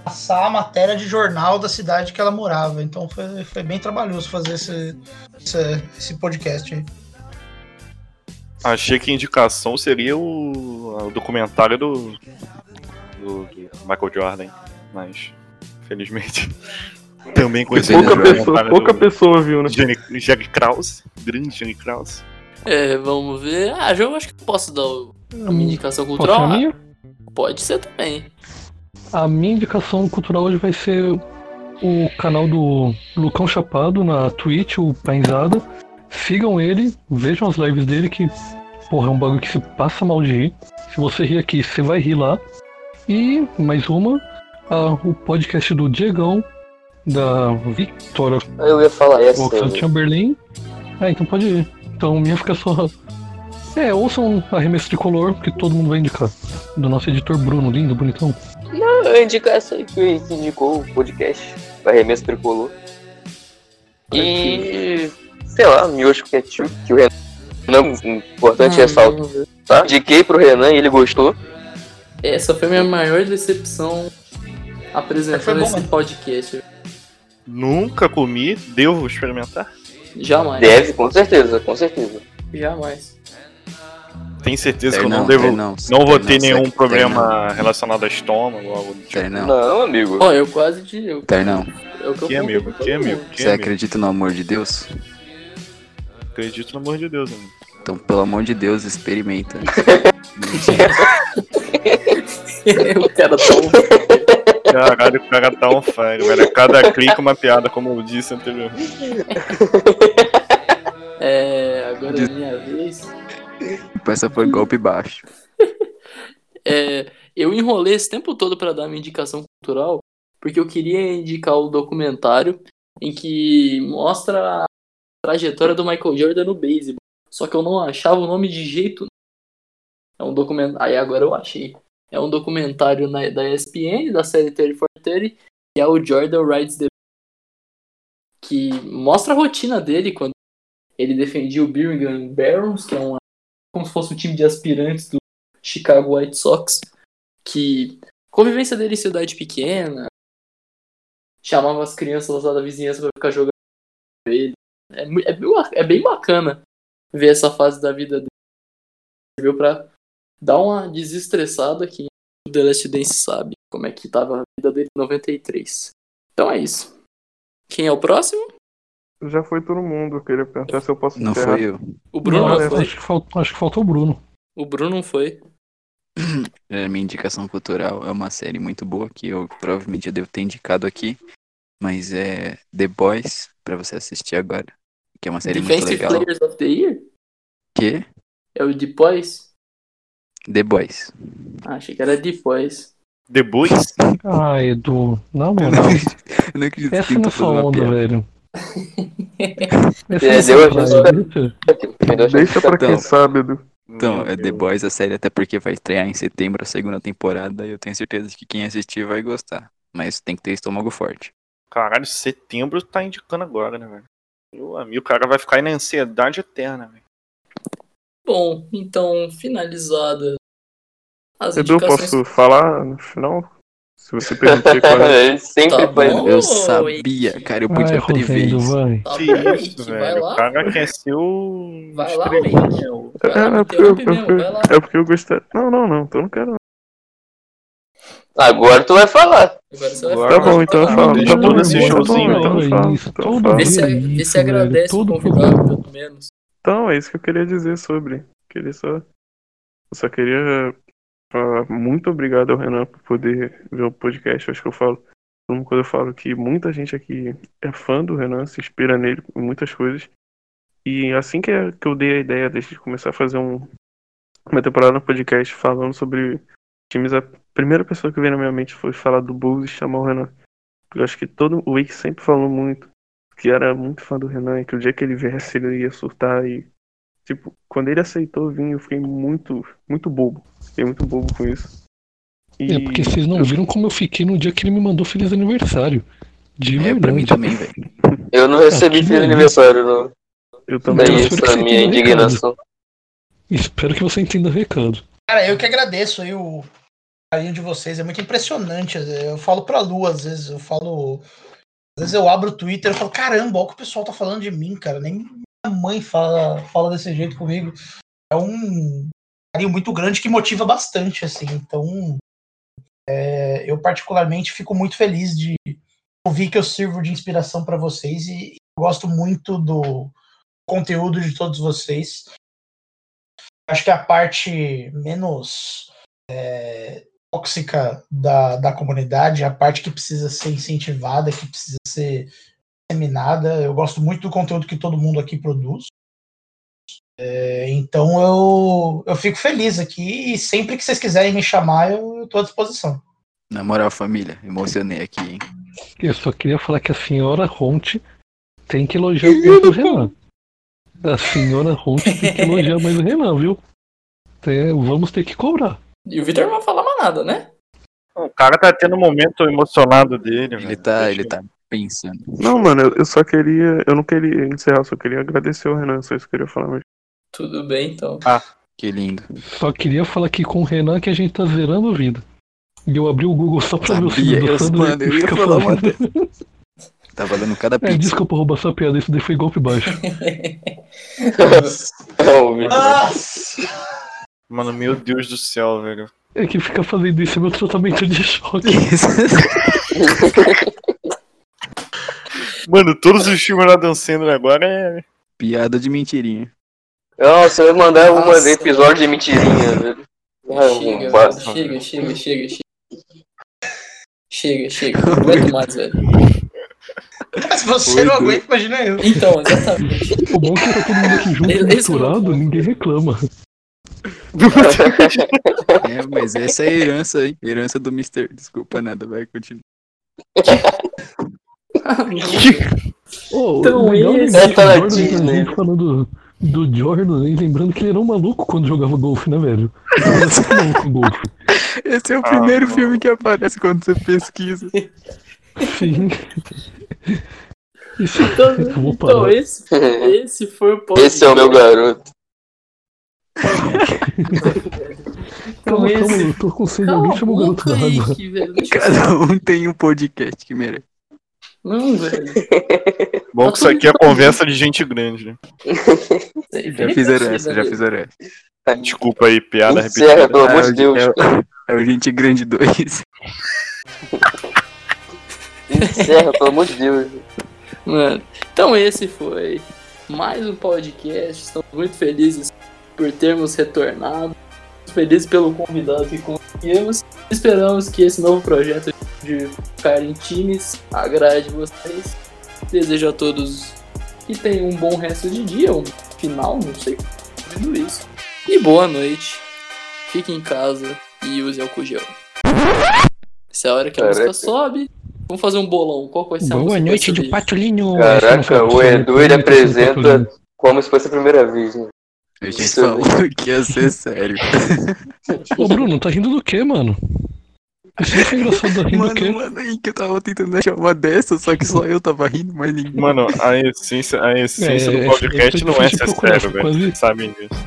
passar a matéria de jornal da cidade que ela morava. Então foi, foi bem trabalhoso fazer esse, esse, esse podcast aí. Achei que a indicação seria o, o documentário do, do, do Michael Jordan, mas felizmente também conheci Pouca Pouca Jordan, pessoa, pouca pessoa viu, né? Jenny, Jerry Krause, grande Jenny Krause. É, vamos ver. Ah, João, acho que eu posso dar o- a minha indicação Posso cultural. a minha? Pode ser também. A minha indicação cultural hoje vai ser o canal do Lucão Chapado na Twitch, o Painzada. Sigam ele, vejam as lives dele que, porra, é um bagulho que se passa mal de rir. Se você rir aqui, você vai rir lá. E mais uma, o podcast do Diegão, da Victoria Eu ia falar essa. Oxford né? Chamberlain. Ah, então pode ir. Então minha fica só. É, ouçam arremesso tricolor, que todo mundo vai indicar. Do nosso editor Bruno, lindo, bonitão. Não, eu ia indicar essa aí que que indicou o podcast. O Arremesso Tricolor. E. Sei lá, Miojo Ketchup, que o Renan. Não, importante Ah, vamos ver. Tá? Indiquei pro Renan e ele gostou. Essa foi a minha maior decepção apresentando bom, esse mano. podcast. Nunca comi, devo experimentar. Jamais. Deve, com certeza, com certeza. Jamais. Tem certeza que eu não devo. Não, não vou ter nenhum problema relacionado a estômago ou algo do tipo. Ternão. Não, amigo. Ó, eu quase te. Eu, Ternão. eu, Que amigo, que amigo, que Você amigo. acredita no amor de Deus? Acredito no amor de Deus, amigo. Então, pelo amor de Deus, experimenta. o cara tá um Caralho, o cara tá on fire, velho. Cada clique uma piada, como eu disse anteriormente. É, agora é minha vez. Essa foi golpe baixo. É, eu enrolei esse tempo todo pra dar minha indicação cultural, porque eu queria indicar o documentário em que mostra a trajetória do Michael Jordan no beisebol. Só que eu não achava o nome de jeito. É um documentário. Aí agora eu achei. É um documentário na- da ESPN, da série 30 for 30, que é o Jordan Rides the que mostra a rotina dele quando ele defendia o Birmingham Barons, que é uma, como se fosse um time de aspirantes do Chicago White Sox, que convivência dele em cidade pequena, chamava as crianças lá da vizinhança pra ficar jogando com ele. É, é, é bem bacana ver essa fase da vida dele. Serviu pra dar uma desestressada que o The Last Dance sabe como é que tava a vida dele em 93. Então é isso. Quem é o próximo? Já foi todo mundo. Eu queria perguntar se eu posso Não encerrar. foi eu. O Bruno Não, não, foi. acho, que faltou, acho que faltou o Bruno. O Bruno não foi. É, minha indicação cultural é uma série muito boa que eu provavelmente já devo ter indicado aqui. Mas é The Boys, pra você assistir agora. Que é uma série muito Defensive legal. Players of the Year? Que? É o Depois? The Boys. Ah, achei que era Depois. The Boys? Ah, Edu, na Eu moral. não acredito, eu não acredito que Essa tentou nessa fazer uma onda, piada. velho. Essa É, nessa deu a? Deixa pra quem Então. sabe, Edu. Então, é The. Boys, a série, até porque vai estrear em setembro a segunda temporada. E eu tenho certeza que quem assistir vai gostar. Mas tem que ter estômago forte. Caralho, setembro tá indicando agora, né, velho? Meu amigo, o cara vai ficar aí na ansiedade eterna, velho. Bom, então, finalizada as Edu, indicações. posso falar no final? Se você permitir, claro. Ele sempre Tá bom. Eu sabia, cara, eu Vai, podia prever Rosendo, isso. vai. Tá Que bom, isso, velho. vai lá. O cara quer ser o. Vai lá, Vai É, é porque eu, interrompe é porque- vai lá. é porque eu gostei. Não, não, não, então eu não quero. Agora tu vai falar. Agora você vai Tá falar. bom, então eu Vai falo. lá. Deixa Tá todo bom, esse tá bom, showzinho, então eu falo, isso, então eu. Vê se, isso, se agradece o todo convidado, pelo menos. Então, é isso que eu queria dizer sobre. Queria só. Eu só queria falar muito obrigado ao Renan por poder ver o podcast. Acho que eu falo. Quando eu falo que muita gente aqui é fã do Renan, se inspira nele em muitas coisas. E assim que, que eu dei a ideia de começar a fazer um, uma temporada no podcast falando sobre times, a primeira pessoa que veio na minha mente foi falar do Bulls e chamar o Renan. Eu acho que todo o Wiki sempre falou muito que era muito fã do Renan e que o dia que ele viesse ele ia surtar e tipo, quando ele aceitou vir, eu fiquei muito, muito bobo. Fiquei muito bobo com isso. E É porque vocês não viram como eu fiquei no dia que ele me mandou feliz aniversário. De É, pra mim também, velho. Eu não recebi que feliz aniversário, não. eu também Daí isso espero é que a você minha indignação. Espero que você entenda o recado. Cara, eu que agradeço aí o carinho de vocês. É muito impressionante. Eu falo pra Lu, às vezes, eu falo. Às vezes eu abro o Twitter e falo, caramba, olha o que o pessoal tá falando de mim, cara. Nem mãe fala, fala desse jeito comigo. É um carinho muito grande que motiva bastante, assim. Então, é, eu particularmente fico muito feliz de ouvir que eu sirvo de inspiração para vocês e gosto muito do conteúdo de todos vocês. Acho que a parte menos é, tóxica da, da comunidade, a parte que precisa ser incentivada, que precisa ser disseminada. Eu gosto muito do conteúdo que todo mundo aqui produz. É, então eu, eu fico feliz aqui e sempre que vocês quiserem me chamar, eu estou à disposição. Na moral, família, emocionei aqui, hein? Eu só queria falar que a senhora Ronte tem que elogiar mais o Renan. A senhora Ronte tem que elogiar mais o Renan, viu? Vamos ter que cobrar. E o Vitor não vai falar mais nada, né? O cara tá tendo um momento emocionado dele, Ele velho. tá, ele tá pensando. Não, mano, eu, eu só queria. Eu não queria encerrar, eu só queria agradecer ao Renan, só isso que eu queria falar mesmo. Tudo bem, então. Que lindo. Só queria falar aqui com o Renan que a gente tá zerando a vida. E eu abri o Google só pra ver o símbolo do Sandro mano, eu ia falar uma falando. Tá valendo cada É, pizza. desculpa roubar sua piada, isso daí foi golpe baixo. Nossa! Mano, meu Deus do céu, velho. É que fica fazendo isso é meu tratamento de choque. Mano, todos os filmes lá dançando agora é. Piada de mentirinha. Nossa, eu ia mandar uma Nossa. de episódio de mentirinha, velho. Chega, velho, chega, chega, chega, chega. Chega, chega. Não aguento mais, velho. Mas você não aguenta, imagina eu. Então, exatamente. O bom é que tá todo mundo aqui junto, é misturado, ponto. ninguém reclama. É, mas essa é a herança, hein? Herança do Mr. Desculpa nada, vai continuar. Oh, Então, esse- lembrar que Tá na o Jordan, Disney. a gente falando do Jordan, e lembrando que ele era um maluco quando jogava golfe, né, velho? Esse é o Ah, primeiro não. filme que aparece quando você pesquisa. Sim. Isso, Então, então esse, esse foi o podcast. Esse é o meu garoto. Então calma, calma, esse- eu tô com sede, alguém chama o garoto da água. Cada um tem um podcast que merece. Não, velho. Bom que isso aqui é conversa de gente grande, né? Já fizeram essa, já fizeram essa. Desculpa aí, piada Encerra, repetida. pelo amor Ah, de Deus. É, o- é o Gente Grande 2. Encerra, pelo amor de Deus. Mano, então esse foi mais um podcast. Estamos muito felizes por termos retornado. Felizes pelo convidado que conseguimos. Esperamos que esse novo projeto de ficar em times agrade vocês. Desejo a todos que tenham um bom resto de dia, um final, não sei. Tudo isso. E boa noite. Fique em casa e use álcool gel. Essa é a hora que a Caraca. música sobe. Vamos fazer um bolão. Qual vai ser a Boa música noite de? Patulinho. Caraca, a o Edu, ele Boa apresenta-. Como se fosse a primeira vez, né? A gente Isso falou que ia ser sério. Ô, Bruno, tá rindo do quê, mano? Isso não foi engraçado, tá rindo do Mano, quê? mano, aí que eu tava tentando achar uma dessa, só que só eu tava rindo, mas ninguém. Mano, a essência, a essência É, do é, podcast é não é ser sério, velho. quase- Sabem disso.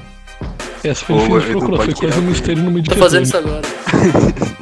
Essa foi Ô, difícil de procurar, foi quase um mistério no meio de Tá fazendo isso agora.